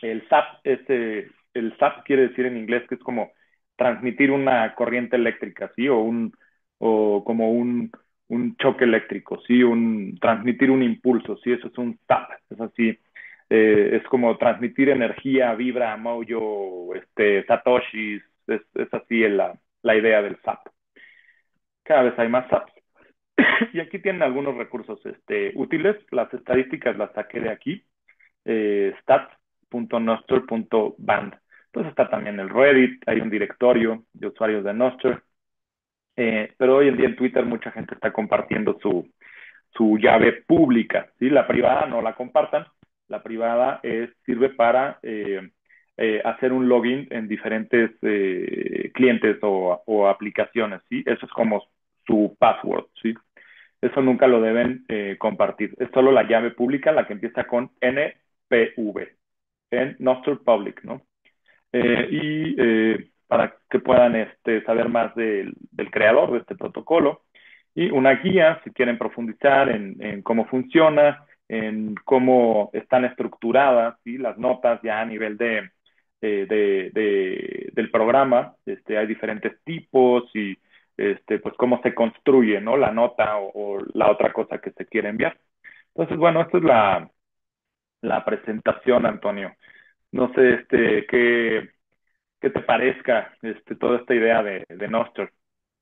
El SAP, ese, el SAP quiere decir en inglés que es como transmitir una corriente eléctrica, ¿sí? O, un, o como un, un choque eléctrico, ¿sí? Un, transmitir un impulso, ¿sí? Eso es un SAP, es así. Eh, es como transmitir energía, vibra, mojo, este, satoshis, es, así la, la idea del SAP. Cada vez hay más SAPs. y aquí tienen algunos recursos este, útiles. Las estadísticas las saqué de aquí, eh. Entonces está también el Reddit, hay un directorio de usuarios de Noster. Eh, pero hoy en día en Twitter mucha gente está compartiendo su, su llave pública. ¿sí? La privada no la compartan. La privada es, sirve para eh, eh, hacer un login en diferentes clientes o, o, aplicaciones. ¿sí? Eso es como su password. ¿sí? Eso nunca lo deben compartir. Es solo la llave pública, la que empieza con NPV, en Nostr Public, ¿no? Eh, y eh, para que puedan este, saber más del, creador de este protocolo y una guía si quieren profundizar en, cómo funciona, en cómo están estructuradas las notas ya a nivel de, de del programa. Este, hay diferentes tipos y este, pues cómo se construye ¿no? la nota o, o, la otra cosa que se quiere enviar. Entonces, bueno, esta es la, la presentación, Antonio no sé este, qué, qué te parezca este, toda esta idea de, de.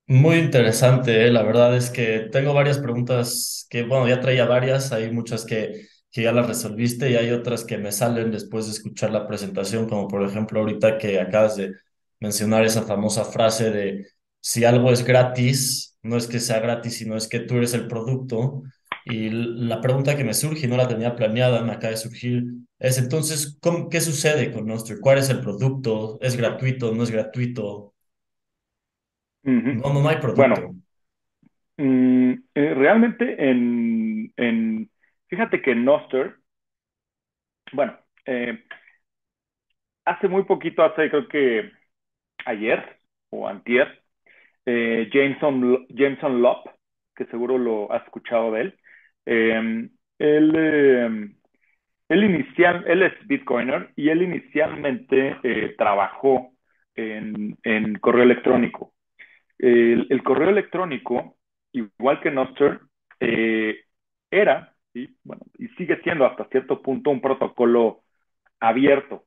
Muy interesante, ¿eh? la verdad es que tengo varias preguntas que, bueno, ya traía varias, hay muchas que, que ya las resolviste y hay otras que me salen después de escuchar la presentación, como por ejemplo ahorita que acabas de mencionar esa famosa frase de si algo es gratis, no es que sea gratis, sino es que tú eres el producto. Y la pregunta que me surge, y no la tenía planeada, me acaba de surgir, es entonces, ¿cómo, ¿qué sucede con Nostr? ¿Cuál es el producto? ¿Es gratuito? ¿No es gratuito? Uh -huh. No, no, no hay producto. Bueno, mm, eh, realmente en, en, fíjate que Nostr, bueno, eh, hace muy poquito, hace creo que ayer o antier, eh, Jameson, Jameson Lop, que seguro lo has escuchado de él, eh, él, eh, él, inicial, él es Bitcoiner y él inicialmente eh, trabajó en, correo electrónico. El, correo electrónico, igual que Nostr, eh, era, y sigue siendo hasta cierto punto un protocolo abierto.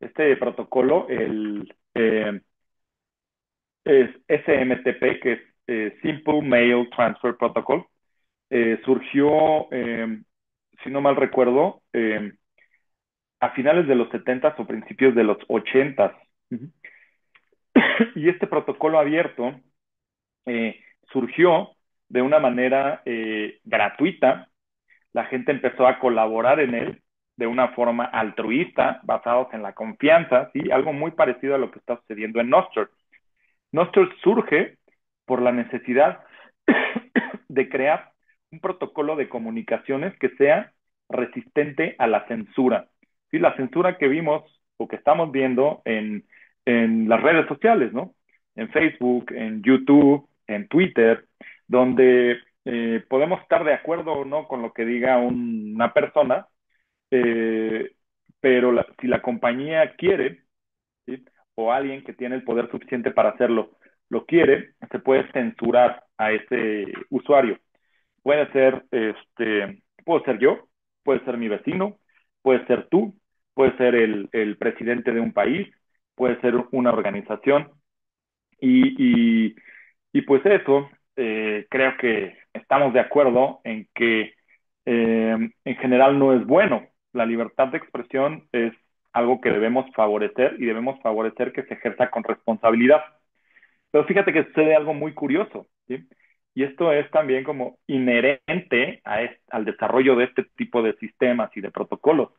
Este protocolo, el eh, es SMTP, que es Simple Mail Transfer Protocol, eh, surgió, eh, si no mal recuerdo, eh, a finales de los 70 o principios de los 80 y este protocolo abierto eh, surgió de una manera eh, gratuita. La gente empezó a colaborar en él de una forma altruista, basados en la confianza, ¿sí? algo muy parecido a lo que está sucediendo en Nostr. Nostr surge por la necesidad de crear un protocolo de comunicaciones que sea resistente a la censura. ¿Sí? La censura que vimos o que estamos viendo en, en las redes sociales, ¿no? En Facebook, en YouTube, en Twitter, donde eh, podemos estar de acuerdo o no con lo que diga un, una persona, eh, pero la, si la compañía quiere, o alguien que tiene el poder suficiente para hacerlo, lo quiere, se puede censurar a ese usuario. Puede ser, este, puedo ser yo, puede ser mi vecino, puede ser tú, puede ser el, el presidente de un país, puede ser una organización. Y, y, y pues eso, eh, creo que estamos de acuerdo en que eh, en general no es bueno. La libertad de expresión es algo que debemos favorecer y debemos favorecer que se ejerza con responsabilidad. Pero fíjate que sucede algo muy curioso, ¿sí? Y esto es también como inherente a al desarrollo de este tipo de sistemas y de protocolos.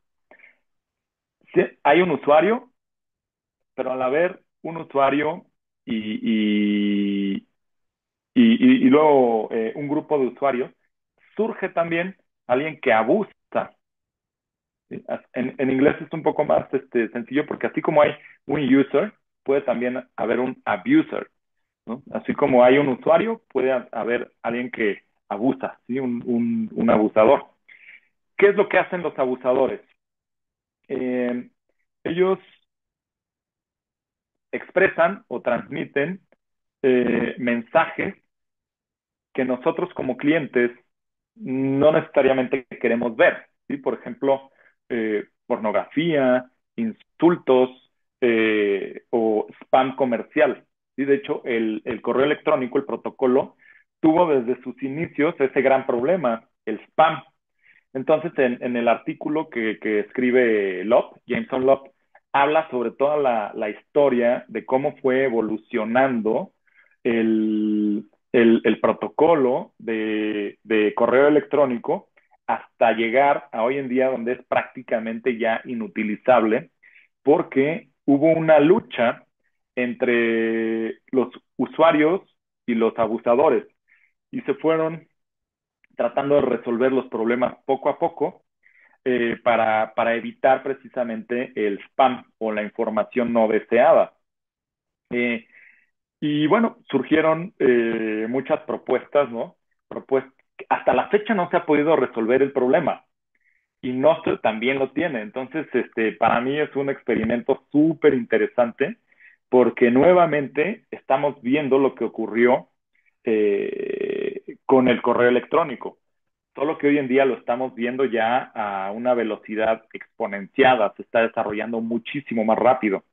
Hay un usuario, pero al haber un usuario y, y luego eh, un grupo de usuarios, surge también alguien que abusa. En, en, inglés es un poco más este, sencillo porque así como hay un user, puede también haber un abuser. Así como hay un usuario, puede haber alguien que abusa, un, abusador. ¿Qué es lo que hacen los abusadores? Eh, ellos expresan o transmiten eh, mensajes que nosotros como clientes no necesariamente queremos ver. Por ejemplo, eh, pornografía, insultos o spam comercial. ¿Sí? De hecho, el, correo electrónico, el protocolo, tuvo desde sus inicios ese gran problema, el spam. Entonces, en, el artículo que, escribe Lop, Jameson Lop, habla sobre toda la, historia de cómo fue evolucionando el, protocolo de, correo electrónico hasta llegar a hoy en día donde es prácticamente ya inutilizable porque hubo una lucha entre los usuarios y los abusadores y se fueron tratando de resolver los problemas poco a poco eh, para, para, evitar precisamente el spam o la información no deseada. Eh, y bueno, surgieron eh, muchas propuestas, ¿no? Propuest hasta la fecha no se ha podido resolver el problema y Nostr también lo tiene. Entonces, este, para mí es un experimento súper interesante porque nuevamente estamos viendo lo que ocurrió eh, con el correo electrónico. Solo que hoy en día lo estamos viendo ya a una velocidad exponenciada, se está desarrollando muchísimo más rápido.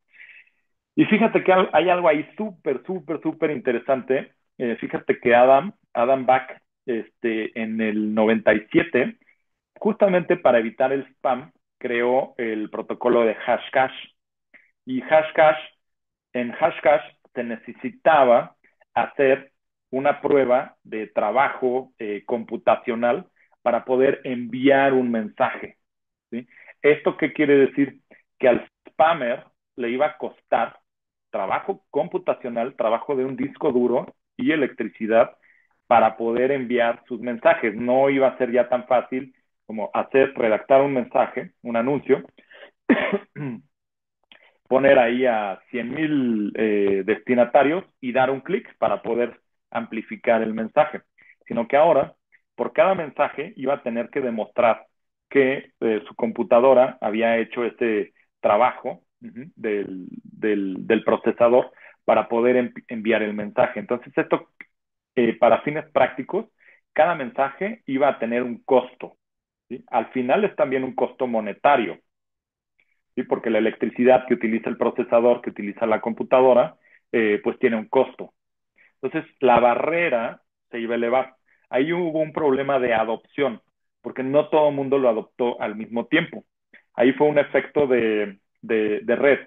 Y fíjate que hay algo ahí súper, súper, súper interesante. Eh, fíjate que Adam, Adam Back, este, en el 97, justamente para evitar el spam, creó el protocolo de Hashcash. Y Hashcash, en Hashcash se necesitaba hacer una prueba de trabajo eh, computacional para poder enviar un mensaje. ¿sí? ¿Esto qué quiere decir? Que al spammer le iba a costar trabajo computacional, trabajo de un disco duro y electricidad para poder enviar sus mensajes. No iba a ser ya tan fácil como hacer, redactar un mensaje, un anuncio, poner ahí a 100 mil eh, destinatarios y dar un clic para poder amplificar el mensaje, sino que ahora por cada mensaje iba a tener que demostrar que eh, su computadora había hecho este trabajo del, del, procesador para poder en, enviar el mensaje. Entonces, esto, eh, para fines prácticos, cada mensaje iba a tener un costo. Al final es también un costo monetario, porque la electricidad que utiliza el procesador, que utiliza la computadora, eh, pues tiene un costo. Entonces, la barrera se iba a elevar ahí hubo un problema de adopción, porque no todo el mundo lo adoptó al mismo tiempo. Ahí fue un efecto de, de, de red.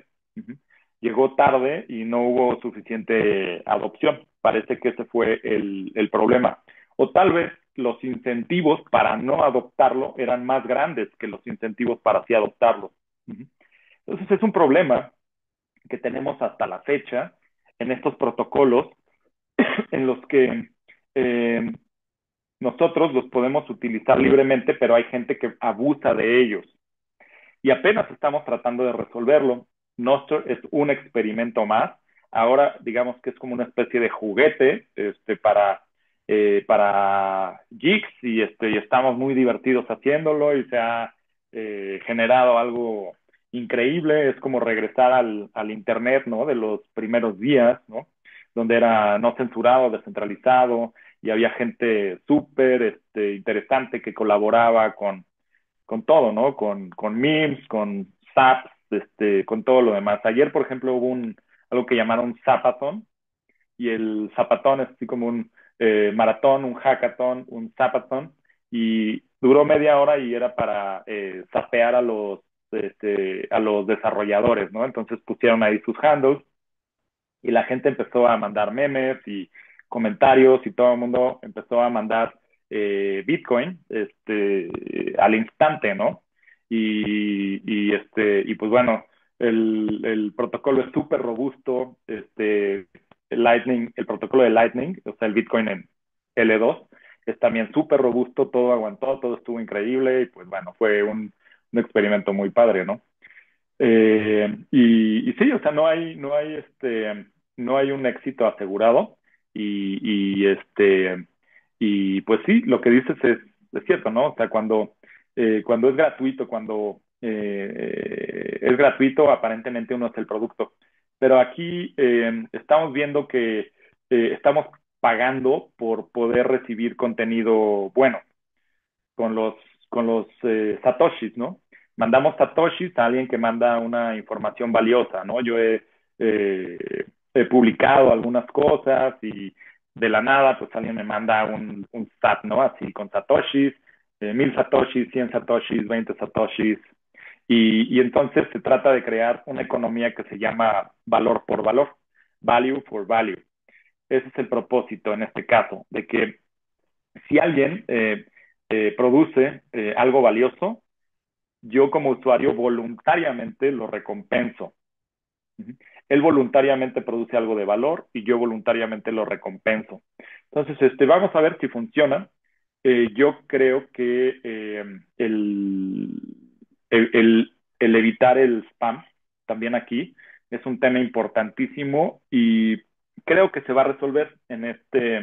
Llegó tarde y no hubo suficiente adopción. Parece que ese fue el, el problema. O tal vez los incentivos para no adoptarlo eran más grandes que los incentivos para sí adoptarlo. Entonces es un problema que tenemos hasta la fecha en estos protocolos en los que eh, nosotros los podemos utilizar libremente, pero hay gente que abusa de ellos. Y apenas estamos tratando de resolverlo. Nostr es un experimento más. Ahora, digamos que es como una especie de juguete este, para, eh, para geeks y, este, y estamos muy divertidos haciéndolo y se ha eh, generado algo increíble. Es como regresar al, al Internet, ¿no? De los primeros días, ¿no? Donde era no censurado, descentralizado, y había gente súper este, interesante que colaboraba con, con todo, ¿no? Con, con memes, con zaps, este, con todo lo demás. Ayer, por ejemplo, hubo un, algo que llamaron zapathon, y el zapatón es así como un eh, maratón, un hackathon, un zapathon, y duró media hora y era para eh, zapear a los, este, a los desarrolladores, ¿no? Entonces pusieron ahí sus handles y la gente empezó a mandar memes y comentarios y todo el mundo empezó a mandar eh, Bitcoin este, al instante, ¿no? Y, y, este, y pues bueno, el, el protocolo es súper robusto, este, Lightning, el protocolo de Lightning, o sea, el Bitcoin en L2, es también súper robusto, todo aguantó, todo estuvo increíble y pues bueno, fue un, un experimento muy padre, ¿no? Eh, y, sí, o sea, no hay, no hay, este, no hay un éxito asegurado, y, y, este, y pues sí, lo que dices es, es cierto, ¿no? O sea, cuando, eh, cuando es gratuito, cuando eh, es gratuito, aparentemente uno es el producto. Pero aquí eh, estamos viendo que eh, estamos pagando por poder recibir contenido bueno con los, con los eh, satoshis, ¿no? Mandamos satoshis a alguien que manda una información valiosa, ¿no? Yo he eh, he publicado algunas cosas y de la nada, pues alguien me manda un, un sat, ¿no? Así con satoshis, eh, mil satoshis, cien satoshis, veinte satoshis. Y, y entonces se trata de crear una economía que se llama valor por valor, value for value. Ese es el propósito en este caso, de que si alguien eh, eh, produce eh, algo valioso, yo como usuario voluntariamente lo recompenso él voluntariamente produce algo de valor y yo voluntariamente lo recompenso. Entonces, este, vamos a ver si funciona. Yo creo que el, el, evitar el spam también aquí es un tema importantísimo y creo que se va a resolver en este,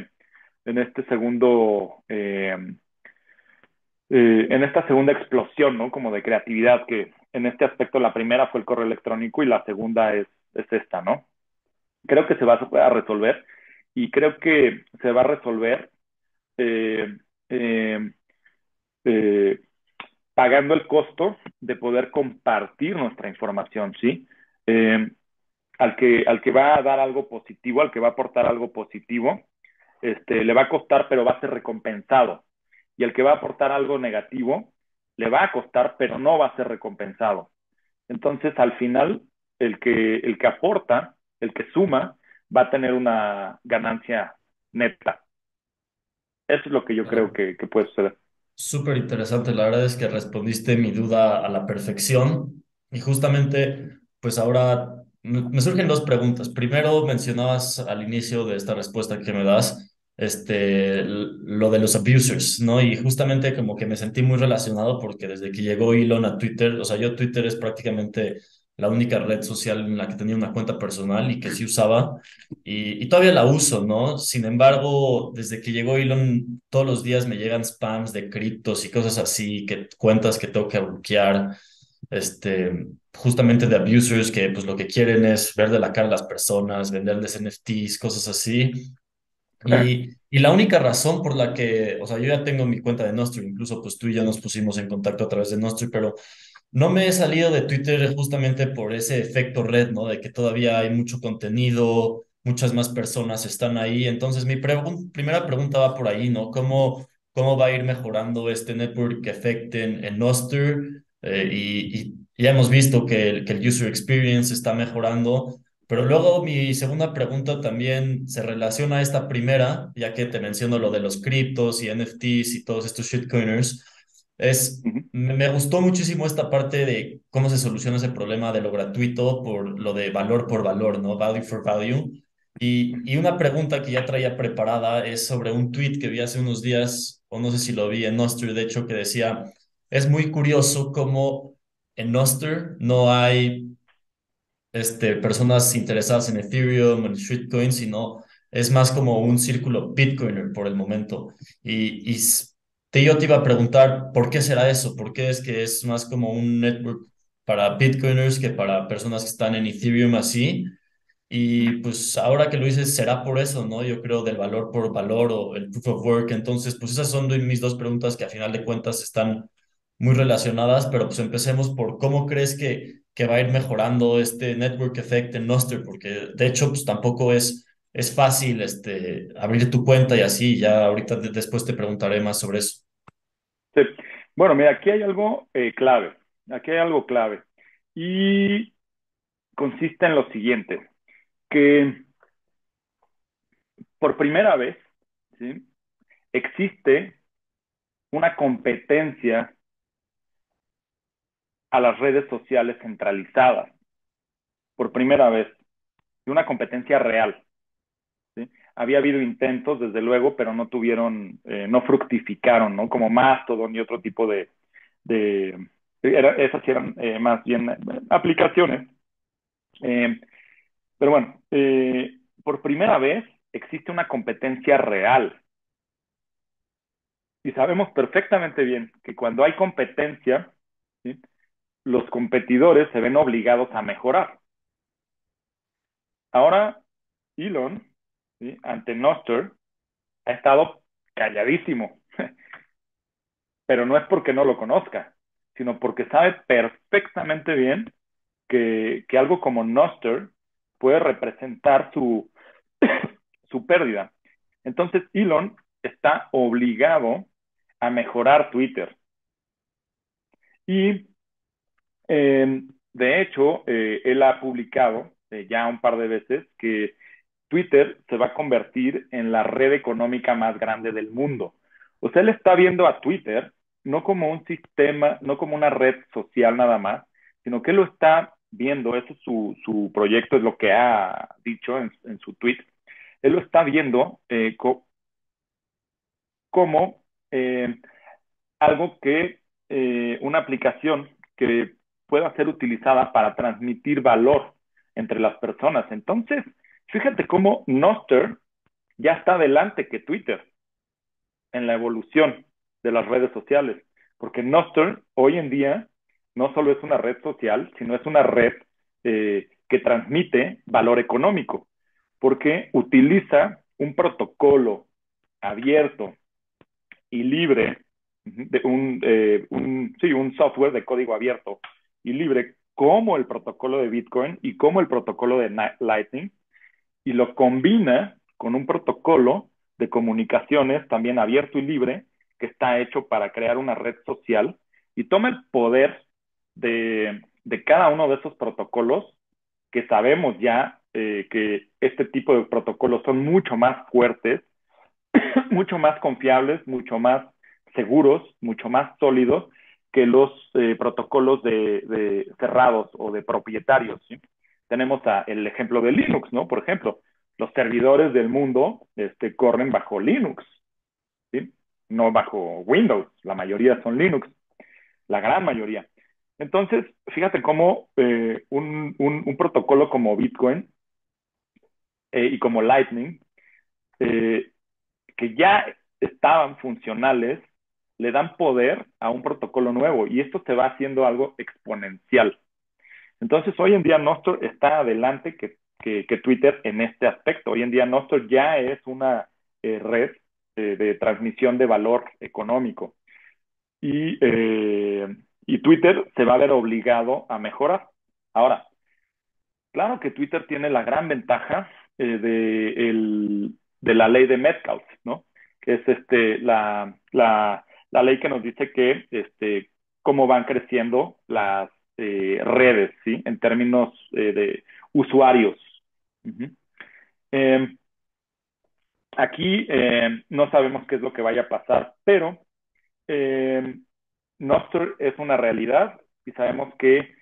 en este segundo, eh, eh, en esta segunda explosión, ¿no? Como de creatividad, que en este aspecto la primera fue el correo electrónico y la segunda es es esta, ¿no? Creo que se va a resolver y creo que se va a resolver eh, eh, eh, pagando el costo de poder compartir nuestra información, ¿sí? Al, que, al que va a dar algo positivo, al que va a aportar algo positivo, este, le va a costar, pero va a ser recompensado. Y al que va a aportar algo negativo, le va a costar, pero no va a ser recompensado. Entonces, al final, el que, el que aporta, el que suma, va a tener una ganancia neta. Eso es lo que yo creo que, que puede suceder. Súper interesante, la verdad es que respondiste mi duda a la perfección y justamente, pues ahora me surgen dos preguntas. Primero, mencionabas al inicio de esta respuesta que me das, este, lo de los abusers, ¿no? Y justamente como que me sentí muy relacionado porque desde que llegó Elon a Twitter, o sea, yo Twitter es prácticamente la única red social en la que tenía una cuenta personal y que sí usaba y, y, todavía la uso, ¿no? Sin embargo, desde que llegó Elon, todos los días me llegan spams de criptos y cosas así, que cuentas que tengo que bloquear, este, justamente de abusers que pues lo que quieren es ver de la cara a las personas, venderles NFTs, cosas así. Y, y, la única razón por la que, o sea, yo ya tengo mi cuenta de Nostri, incluso pues tú y yo nos pusimos en contacto a través de Nostri, pero no me he salido de Twitter justamente por ese efecto red, ¿no? De que todavía hay mucho contenido, muchas más personas están ahí. Entonces, mi pregun- primera pregunta va por ahí, ¿no? ¿Cómo, cómo va a ir mejorando este network effect en, en Nostr? Eh, y, y ya hemos visto que el, que el user experience está mejorando. Pero luego mi segunda pregunta también se relaciona a esta primera, ya que te menciono lo de los criptos y NFTs y todos estos shitcoiners. Es, me me gustó muchísimo esta parte de cómo se soluciona ese problema de lo gratuito por lo de valor por valor, ¿no? Value for value. Y, y una pregunta que ya traía preparada es sobre un tweet que vi hace unos días, o no sé si lo vi en Nostr, de hecho, que decía, es muy curioso cómo en Nostr no hay este, personas interesadas en Ethereum, en shitcoin, sino es más como un círculo Bitcoiner por el momento. Y, y te, yo te iba a preguntar, ¿por qué será eso? ¿Por qué es que es más como un network para Bitcoiners que para personas que están en Ethereum así? Y pues ahora que lo dices, será por eso, ¿no? Yo creo del valor por valor o el proof of work. Entonces, pues esas son mis dos preguntas que a final de cuentas están muy relacionadas, pero pues empecemos por cómo crees que, que va a ir mejorando este network effect en Nostr, porque de hecho, pues tampoco es, es fácil este, abrir tu cuenta y así. Ya ahorita de- después te preguntaré más sobre eso. Sí. Bueno, mira, aquí hay algo eh, clave. Aquí hay algo clave. Y consiste en lo siguiente, que por primera vez, ¿sí? existe una competencia a las redes sociales centralizadas. Por primera vez. Una competencia real. Había habido intentos, desde luego, pero no tuvieron, eh, no fructificaron, ¿no? Como Mastodon y otro tipo de, de esas eran eh, más bien eh, aplicaciones. Pero bueno, por primera vez existe una competencia real. Y sabemos perfectamente bien que cuando hay competencia, ¿sí? Los competidores se ven obligados a mejorar. Ahora, Elon, ante Nostr, ha estado calladísimo, pero no es porque no lo conozca, sino porque sabe perfectamente bien que, que algo como Nostr puede representar su, su pérdida. Entonces, Elon está obligado a mejorar Twitter. Y eh, de hecho, eh, él ha publicado eh, ya un par de veces que Twitter se va a convertir en la red económica más grande del mundo. O sea, él está viendo a Twitter no como un sistema, no como una red social nada más, sino que lo está viendo, ese es su, su proyecto, es lo que ha dicho en, en su tweet, él lo está viendo eh, co como eh, algo que, eh, una aplicación que pueda ser utilizada para transmitir valor entre las personas. Entonces, fíjate cómo Nostr ya está adelante que Twitter en la evolución de las redes sociales, porque Nostr hoy en día no solo es una red social, sino es una red eh, que transmite valor económico, porque utiliza un protocolo abierto y libre, de un, eh, un, sí, un software de código abierto y libre como el protocolo de Bitcoin y como el protocolo de Lightning, y lo combina con un protocolo de comunicaciones también abierto y libre que está hecho para crear una red social y toma el poder de, de cada uno de esos protocolos que sabemos ya eh, que este tipo de protocolos son mucho más fuertes, mucho más confiables, mucho más seguros, mucho más sólidos que los eh, protocolos de, cerrados o de propietarios. Tenemos el ejemplo de Linux, ¿no? Por ejemplo, los servidores del mundo este, corren bajo Linux, ¿sí? no bajo Windows, la mayoría son Linux, la gran mayoría. Entonces, fíjate cómo eh, un, un, protocolo como Bitcoin eh, y como Lightning, que ya estaban funcionales, le dan poder a un protocolo nuevo y esto se va haciendo algo exponencial. Entonces, hoy en día Nostr está adelante que, que, Twitter en este aspecto. Hoy en día Nostr ya es una eh, red eh, de transmisión de valor económico. Y, eh, y Twitter se va a ver obligado a mejorar. Ahora, claro que Twitter tiene la gran ventaja de, el, de, la ley de Metcalfe, ¿no? Que es este, la, la ley que nos dice que este, cómo van creciendo las eh, redes, ¿sí? En términos eh, de usuarios. Eh, aquí no sabemos qué es lo que vaya a pasar, pero Nostr es una realidad y sabemos que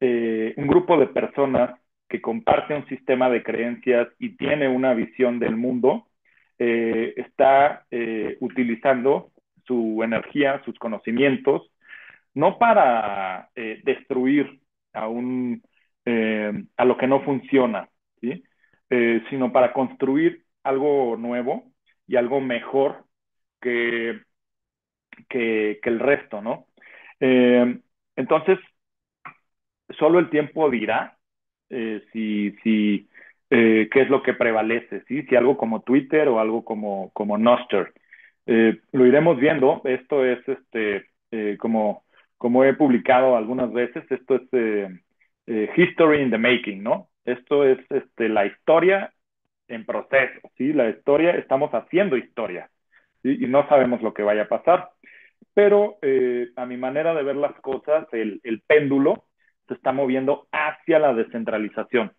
un grupo de personas que comparte un sistema de creencias y tiene una visión del mundo, eh, está eh, utilizando su energía, sus conocimientos, no para eh, destruir a, un, a lo que no funciona, ¿sí? sino para construir algo nuevo y algo mejor que, que, el resto, ¿no? entonces, solo el tiempo dirá eh, si, si eh, qué es lo que prevalece, ¿sí? si algo como Twitter o algo como, como. Eh, lo iremos viendo, esto es este, eh, como, como he publicado algunas veces, esto es eh, history in the making, ¿no? Esto es este, la historia en proceso, ¿sí? La historia, estamos haciendo historia. Y no sabemos lo que vaya a pasar. Pero a mi manera de ver las cosas, el, el péndulo se está moviendo hacia la descentralización.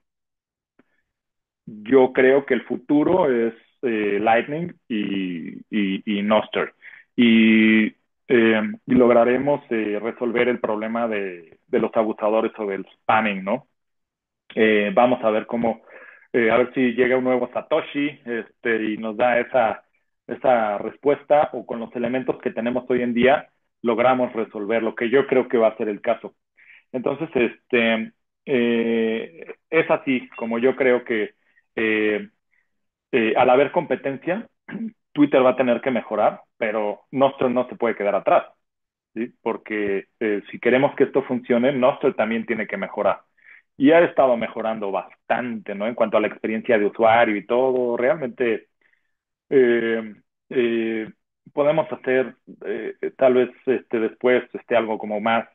Yo creo que el futuro es eh, Lightning y, y, y eh, y lograremos eh, resolver el problema de, los abusadores o del spamming, ¿no? Eh, vamos a ver cómo, a ver si llega un nuevo Satoshi este, y nos da esa, respuesta o con los elementos que tenemos hoy en día logramos resolver lo que yo creo que va a ser el caso. Entonces, este, eh, es así como yo creo que eh, eh, al haber competencia, Twitter va a tener que mejorar, pero Nostr no se puede quedar atrás, porque eh, si queremos que esto funcione, Nostr también tiene que mejorar. Y ha estado mejorando bastante, ¿no? En cuanto a la experiencia de usuario y todo, realmente eh, eh, podemos hacer tal vez este, después este, algo como más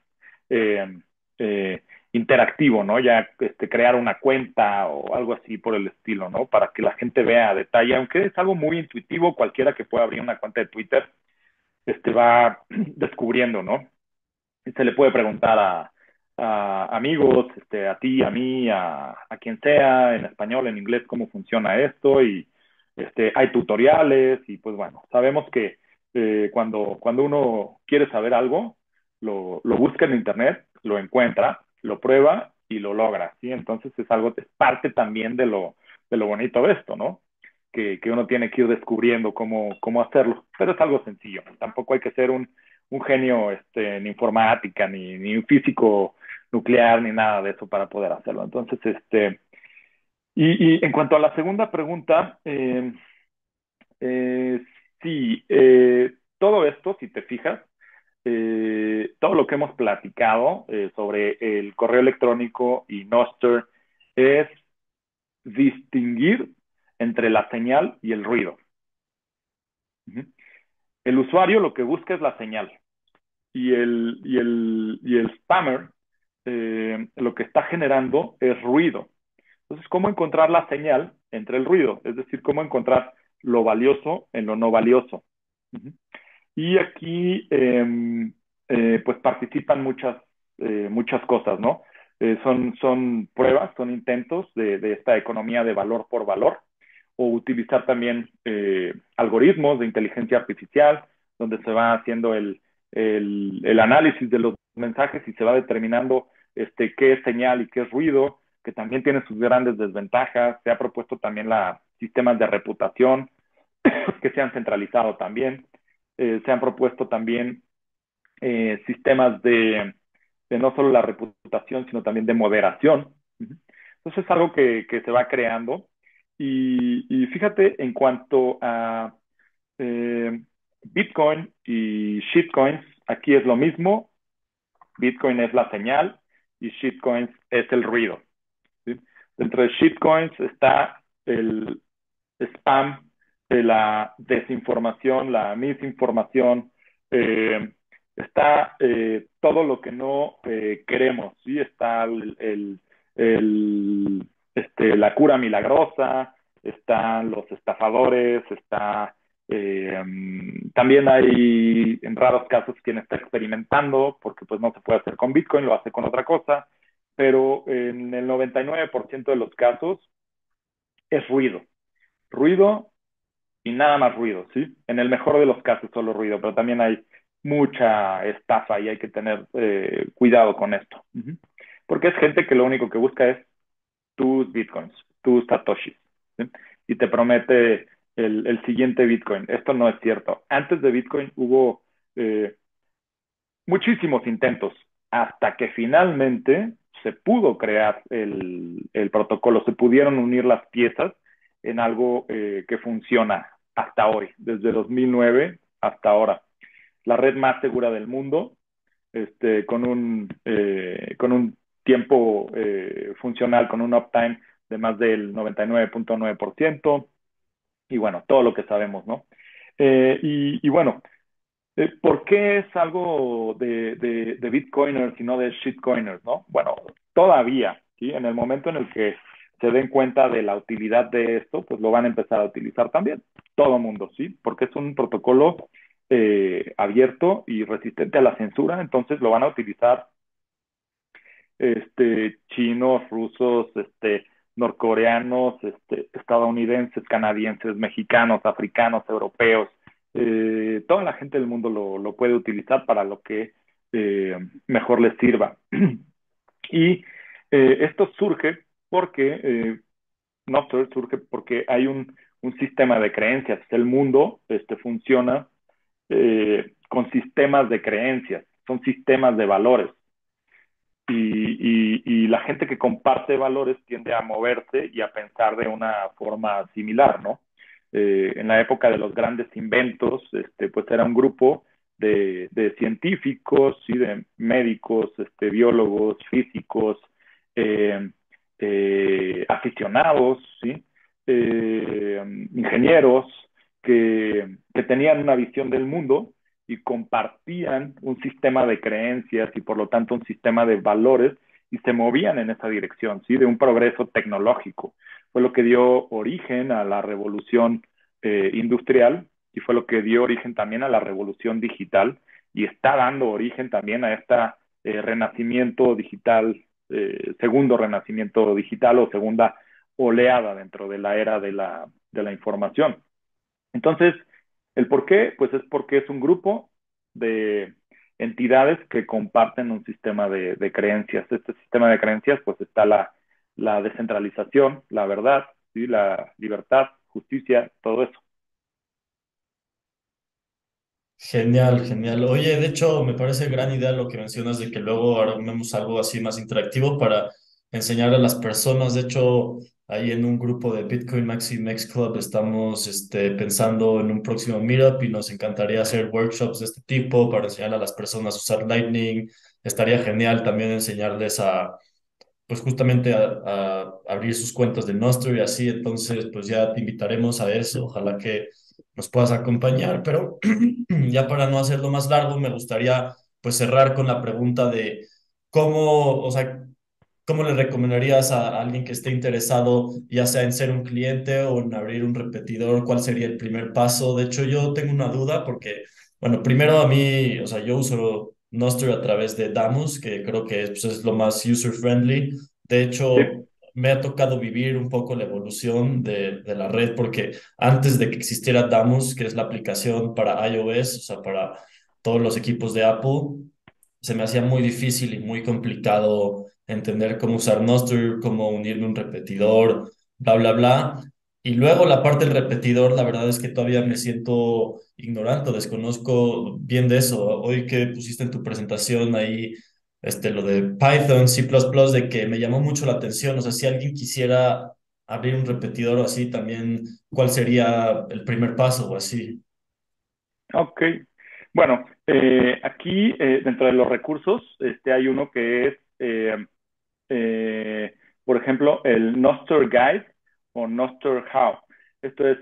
eh, interactivo, ¿no? Ya este, crear una cuenta o algo así por el estilo, ¿no? Para que la gente vea a detalle, aunque es algo muy intuitivo, cualquiera que pueda abrir una cuenta de Twitter, este, va descubriendo, ¿no? Se le puede preguntar a, a amigos, este, a ti, a mí, a, a, quien sea, en español, en inglés, cómo funciona esto y este, hay tutoriales y pues bueno, sabemos que eh, cuando, cuando uno quiere saber algo, lo, lo busca en internet lo encuentra, lo prueba y lo logra, ¿sí? Entonces es algo, es parte también de lo, de lo bonito de esto, ¿no? Que, que uno tiene que ir descubriendo cómo, cómo hacerlo, pero es algo sencillo, tampoco hay que ser un, un genio este, en informática, ni, ni un físico nuclear, ni nada de eso para poder hacerlo. Entonces, este, y, y en cuanto a la segunda pregunta, eh, eh, sí, eh, todo esto, si te fijas, eh, todo lo que hemos platicado eh, sobre el correo electrónico y Nostr es distinguir entre la señal y el ruido. El usuario lo que busca es la señal y el, y el, y el spammer eh, lo que está generando es ruido. Entonces, ¿cómo encontrar la señal entre el ruido? Es decir, ¿cómo encontrar lo valioso en lo no valioso? Uh -huh. Y aquí, eh, eh, pues participan muchas, eh, muchas cosas, ¿no? Eh, son, son pruebas, son intentos de, de, esta economía de valor por valor, o utilizar también eh, algoritmos de inteligencia artificial, donde se va haciendo el, el, el, análisis de los mensajes y se va determinando este, qué es señal y qué es ruido, que también tiene sus grandes desventajas. Se ha propuesto también la, sistemas de reputación que se han centralizado también eh, se han propuesto también eh, sistemas de, no solo la reputación, sino también de moderación. Entonces es algo que, se va creando. Y, y, fíjate, en cuanto a eh, Bitcoin y shitcoins, aquí es lo mismo. Bitcoin es la señal y shitcoins es el ruido. ¿sí? Dentro de shitcoins está el spam de la desinformación, la misinformación, eh, está eh, todo lo que no eh, queremos, ¿sí? Está este, la cura milagrosa, están los estafadores, está eh, también hay en raros casos quien está experimentando, porque pues no se puede hacer con Bitcoin, lo hace con otra cosa, pero en el 99% de los casos es ruido. Ruido y nada más ruido, ¿sí? En el mejor de los casos solo ruido, pero también hay mucha estafa y hay que tener eh, cuidado con esto. Porque es gente que lo único que busca es tus bitcoins, tus satoshis, ¿sí? y te promete el, siguiente Bitcoin. Esto no es cierto. Antes de Bitcoin hubo eh, muchísimos intentos hasta que finalmente se pudo crear el, protocolo, se pudieron unir las piezas en algo eh, que funciona hasta hoy, desde 2009 hasta ahora. La red más segura del mundo, este, con, un, eh, con un tiempo funcional, con un uptime de más del 99.9%, y bueno, todo lo que sabemos, ¿no? Eh, y, bueno, eh, ¿por qué es algo de, de, Bitcoiners y no de shitcoiners, no? Bueno, todavía. En el momento en el que se den cuenta de la utilidad de esto, pues lo van a empezar a utilizar también, todo mundo, ¿sí? Porque es un protocolo eh, abierto y resistente a la censura, entonces lo van a utilizar este, chinos, rusos, este, norcoreanos, este, estadounidenses, canadienses, mexicanos, africanos, europeos, eh, toda la gente del mundo lo, puede utilizar para lo que eh, mejor les sirva. y esto surge porque, no surge porque hay un, un, sistema de creencias. El mundo este, funciona con sistemas de creencias, son sistemas de valores y, la gente que comparte valores tiende a moverse y a pensar de una forma similar, ¿no? Eh, en la época de los grandes inventos, este, pues era un grupo de, científicos y de médicos, este, biólogos, físicos, eh, eh, aficionados, ¿sí? Ingenieros que, que tenían una visión del mundo y compartían un sistema de creencias y por lo tanto un sistema de valores y se movían en esa dirección, ¿sí? De un progreso tecnológico. Fue lo que dio origen a la revolución eh, industrial y fue lo que dio origen también a la revolución digital y está dando origen también a este renacimiento digital, eh, segundo renacimiento digital o segunda oleada dentro de la era de la, de la información. Entonces, ¿El por qué? Pues es porque es un grupo de entidades que comparten un sistema de, creencias. Este sistema de creencias, pues está la, descentralización, la verdad, ¿sí? la libertad, justicia, todo eso. Genial, genial. Oye, de hecho, me parece gran idea lo que mencionas de que luego armemos algo así más interactivo para enseñar a las personas. De hecho, Ahí en un grupo de Bitcoin Maxi Mex Club estamos este, pensando en un próximo meetup y nos encantaría hacer workshops de este tipo para enseñar a las personas a usar Lightning. Estaría genial también enseñarles a, pues justamente a, abrir sus cuentas de Nostr y así. Entonces, pues ya te invitaremos a eso. Ojalá que nos puedas acompañar, pero ya para no hacerlo más largo, me gustaría pues cerrar con la pregunta de cómo, o sea, ¿Cómo le recomendarías a alguien que esté interesado, ya sea en ser un cliente o en abrir un repetidor? ¿Cuál sería el primer paso? De hecho, yo tengo una duda porque, bueno, primero a mí, o sea, yo uso Nostr a través de Damus, que creo que es, pues, es lo más user-friendly. De hecho, me ha tocado vivir un poco la evolución de, de, la red porque antes de que existiera Damus, que es la aplicación para iOS, o sea, para todos los equipos de Apple, se me hacía muy difícil y muy complicado entender cómo usar Nostr, cómo unirme un repetidor, bla, bla, bla. Y luego la parte del repetidor, la verdad es que todavía me siento ignorante, desconozco bien de eso. Hoy que pusiste en tu presentación ahí este, lo de Python, C++, de que me llamó mucho la atención. O sea, si alguien quisiera abrir un repetidor o así, también, ¿cuál sería el primer paso o así? Ok. Bueno, eh, aquí eh, dentro de los recursos este, hay uno que es eh, eh, por ejemplo, el Nostr Guide o Nostr How. Esto es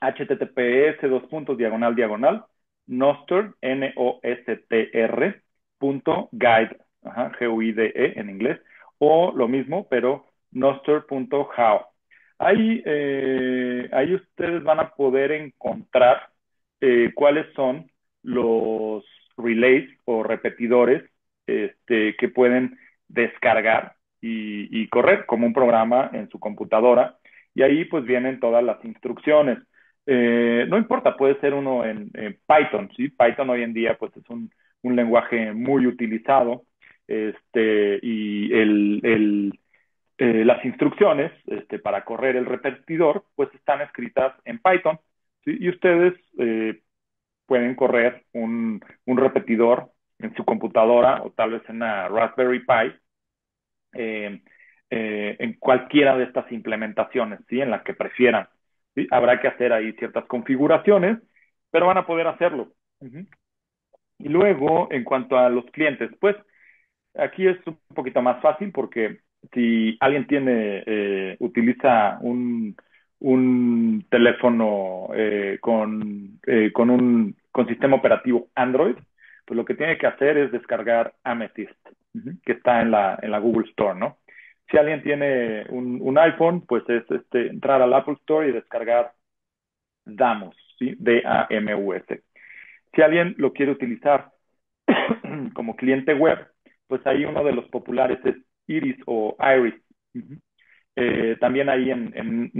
https dos puntos diagonal diagonal Nostr n o s t r punto guide g u i d e en inglés o lo mismo pero noster.how. Ahí, eh, ahí ustedes van a poder encontrar eh, cuáles son los relays o repetidores este, que pueden descargar y, correr como un programa en su computadora. Y ahí pues vienen todas las instrucciones. Eh, no importa, puede ser uno en, Python, ¿sí? Python hoy en día pues es un, lenguaje muy utilizado este, y el, el, eh, las instrucciones este, para correr el repetidor pues están escritas en Python y ustedes eh, pueden correr un, un, repetidor en su computadora o tal vez en una Raspberry Pi eh, eh, en cualquiera de estas implementaciones, ¿sí? en la que prefieran. Habrá que hacer ahí ciertas configuraciones, pero van a poder hacerlo. Y luego, en cuanto a los clientes, pues aquí es un poquito más fácil porque si alguien tiene, eh, utiliza un, un teléfono eh, con, con un con sistema operativo Android, pues lo que tiene que hacer es descargar Amethyst, que está en la, en la Google Store, ¿no? Si alguien tiene un, un, iPhone, pues es este, entrar al Apple Store y descargar Damus, ¿sí? D-A-M-U-S. Si alguien lo quiere utilizar como cliente web, pues ahí uno de los populares es Iris o Iris. Uh -huh. eh, también ahí en, en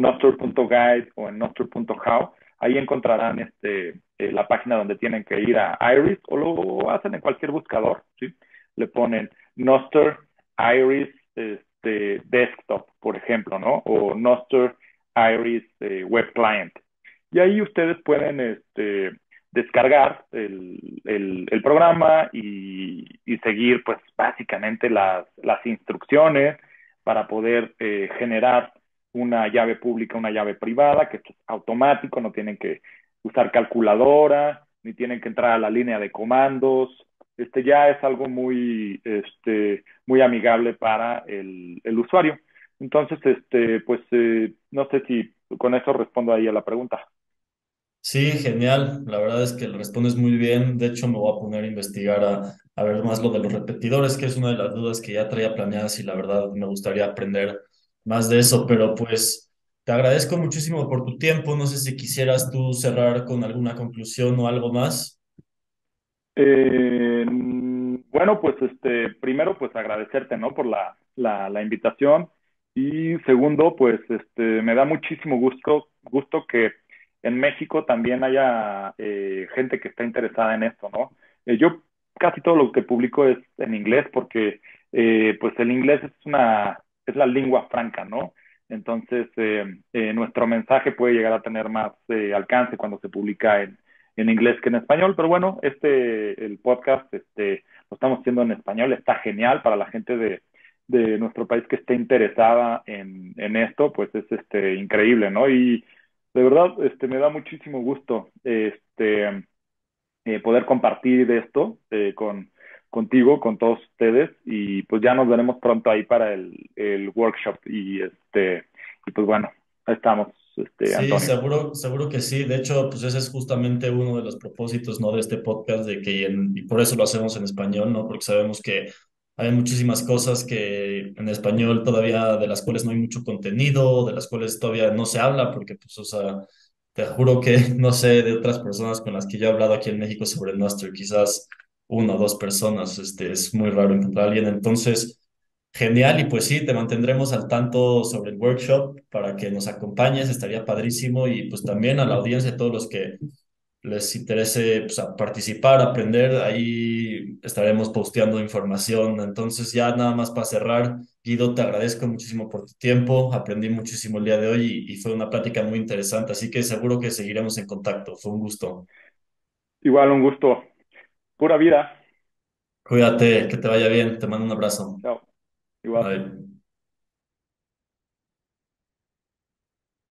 o en nostr.how, ahí encontrarán este, eh, la página donde tienen que ir a Iris o lo hacen en cualquier buscador, ¿sí? Le ponen Nostr Iris este, Desktop, por ejemplo, ¿no? O Nostr Iris eh, Web Client. Y ahí ustedes pueden este, descargar el, programa y, y, seguir, pues, básicamente las, las instrucciones para poder eh, generar una llave pública, una llave privada, que esto es automático, no tienen que usar calculadora, ni tienen que entrar a la línea de comandos. Este ya es algo muy, este, muy amigable para el, el usuario. Entonces, este, pues, eh, no sé si con eso respondo ahí a la pregunta. Sí, genial. La verdad es que le respondes muy bien. De hecho, me voy a poner a investigar a, a ver más lo de los repetidores, que es una de las dudas que ya traía planeadas y la verdad me gustaría aprender más de eso, pero pues te agradezco muchísimo por tu tiempo. No sé si quisieras tú cerrar con alguna conclusión o algo más. Eh, bueno, pues este, primero pues agradecerte, ¿no? Por la, la, la invitación y segundo, pues este, me da muchísimo gusto, gusto que en México también haya eh, gente que está interesada en esto, ¿no? Eh, yo casi todo lo que publico es en inglés porque eh, pues el inglés es una es la lengua franca, ¿no? Entonces eh, eh, nuestro mensaje puede llegar a tener más alcance cuando se publica en, en, inglés que en español, pero bueno, este el podcast este lo estamos haciendo en español, está genial para la gente de, de nuestro país que esté interesada en, en esto, pues es este increíble, ¿no? Y de verdad, este, me da muchísimo gusto este, eh, poder compartir esto eh, con, contigo, con todos ustedes, y pues ya nos veremos pronto ahí para el, el workshop, y este, y pues bueno, ahí estamos. Este, sí, Antonio. seguro, seguro que sí. De hecho, pues ese es justamente uno de los propósitos, ¿no? De este podcast, de que, en, y por eso lo hacemos en español, ¿no? Porque sabemos que hay muchísimas cosas que en español todavía de las cuales no hay mucho contenido, de las cuales todavía no se habla, porque pues, o sea, te juro que no sé de otras personas con las que yo he hablado aquí en México sobre Nostr, quizás una o dos personas, este, es muy raro encontrar a alguien, entonces, genial, y pues sí, te mantendremos al tanto sobre el workshop para que nos acompañes, estaría padrísimo, y pues también a la audiencia, todos los que les interese pues, a participar, aprender, ahí estaremos posteando información. Entonces ya nada más para cerrar, Guido, te agradezco muchísimo por tu tiempo, aprendí muchísimo el día de hoy y, y fue una plática muy interesante, así que seguro que seguiremos en contacto. Fue un gusto. Igual, un gusto. Pura vida. Cuídate, que te vaya bien, te mando un abrazo. Chao. Igual. Bye.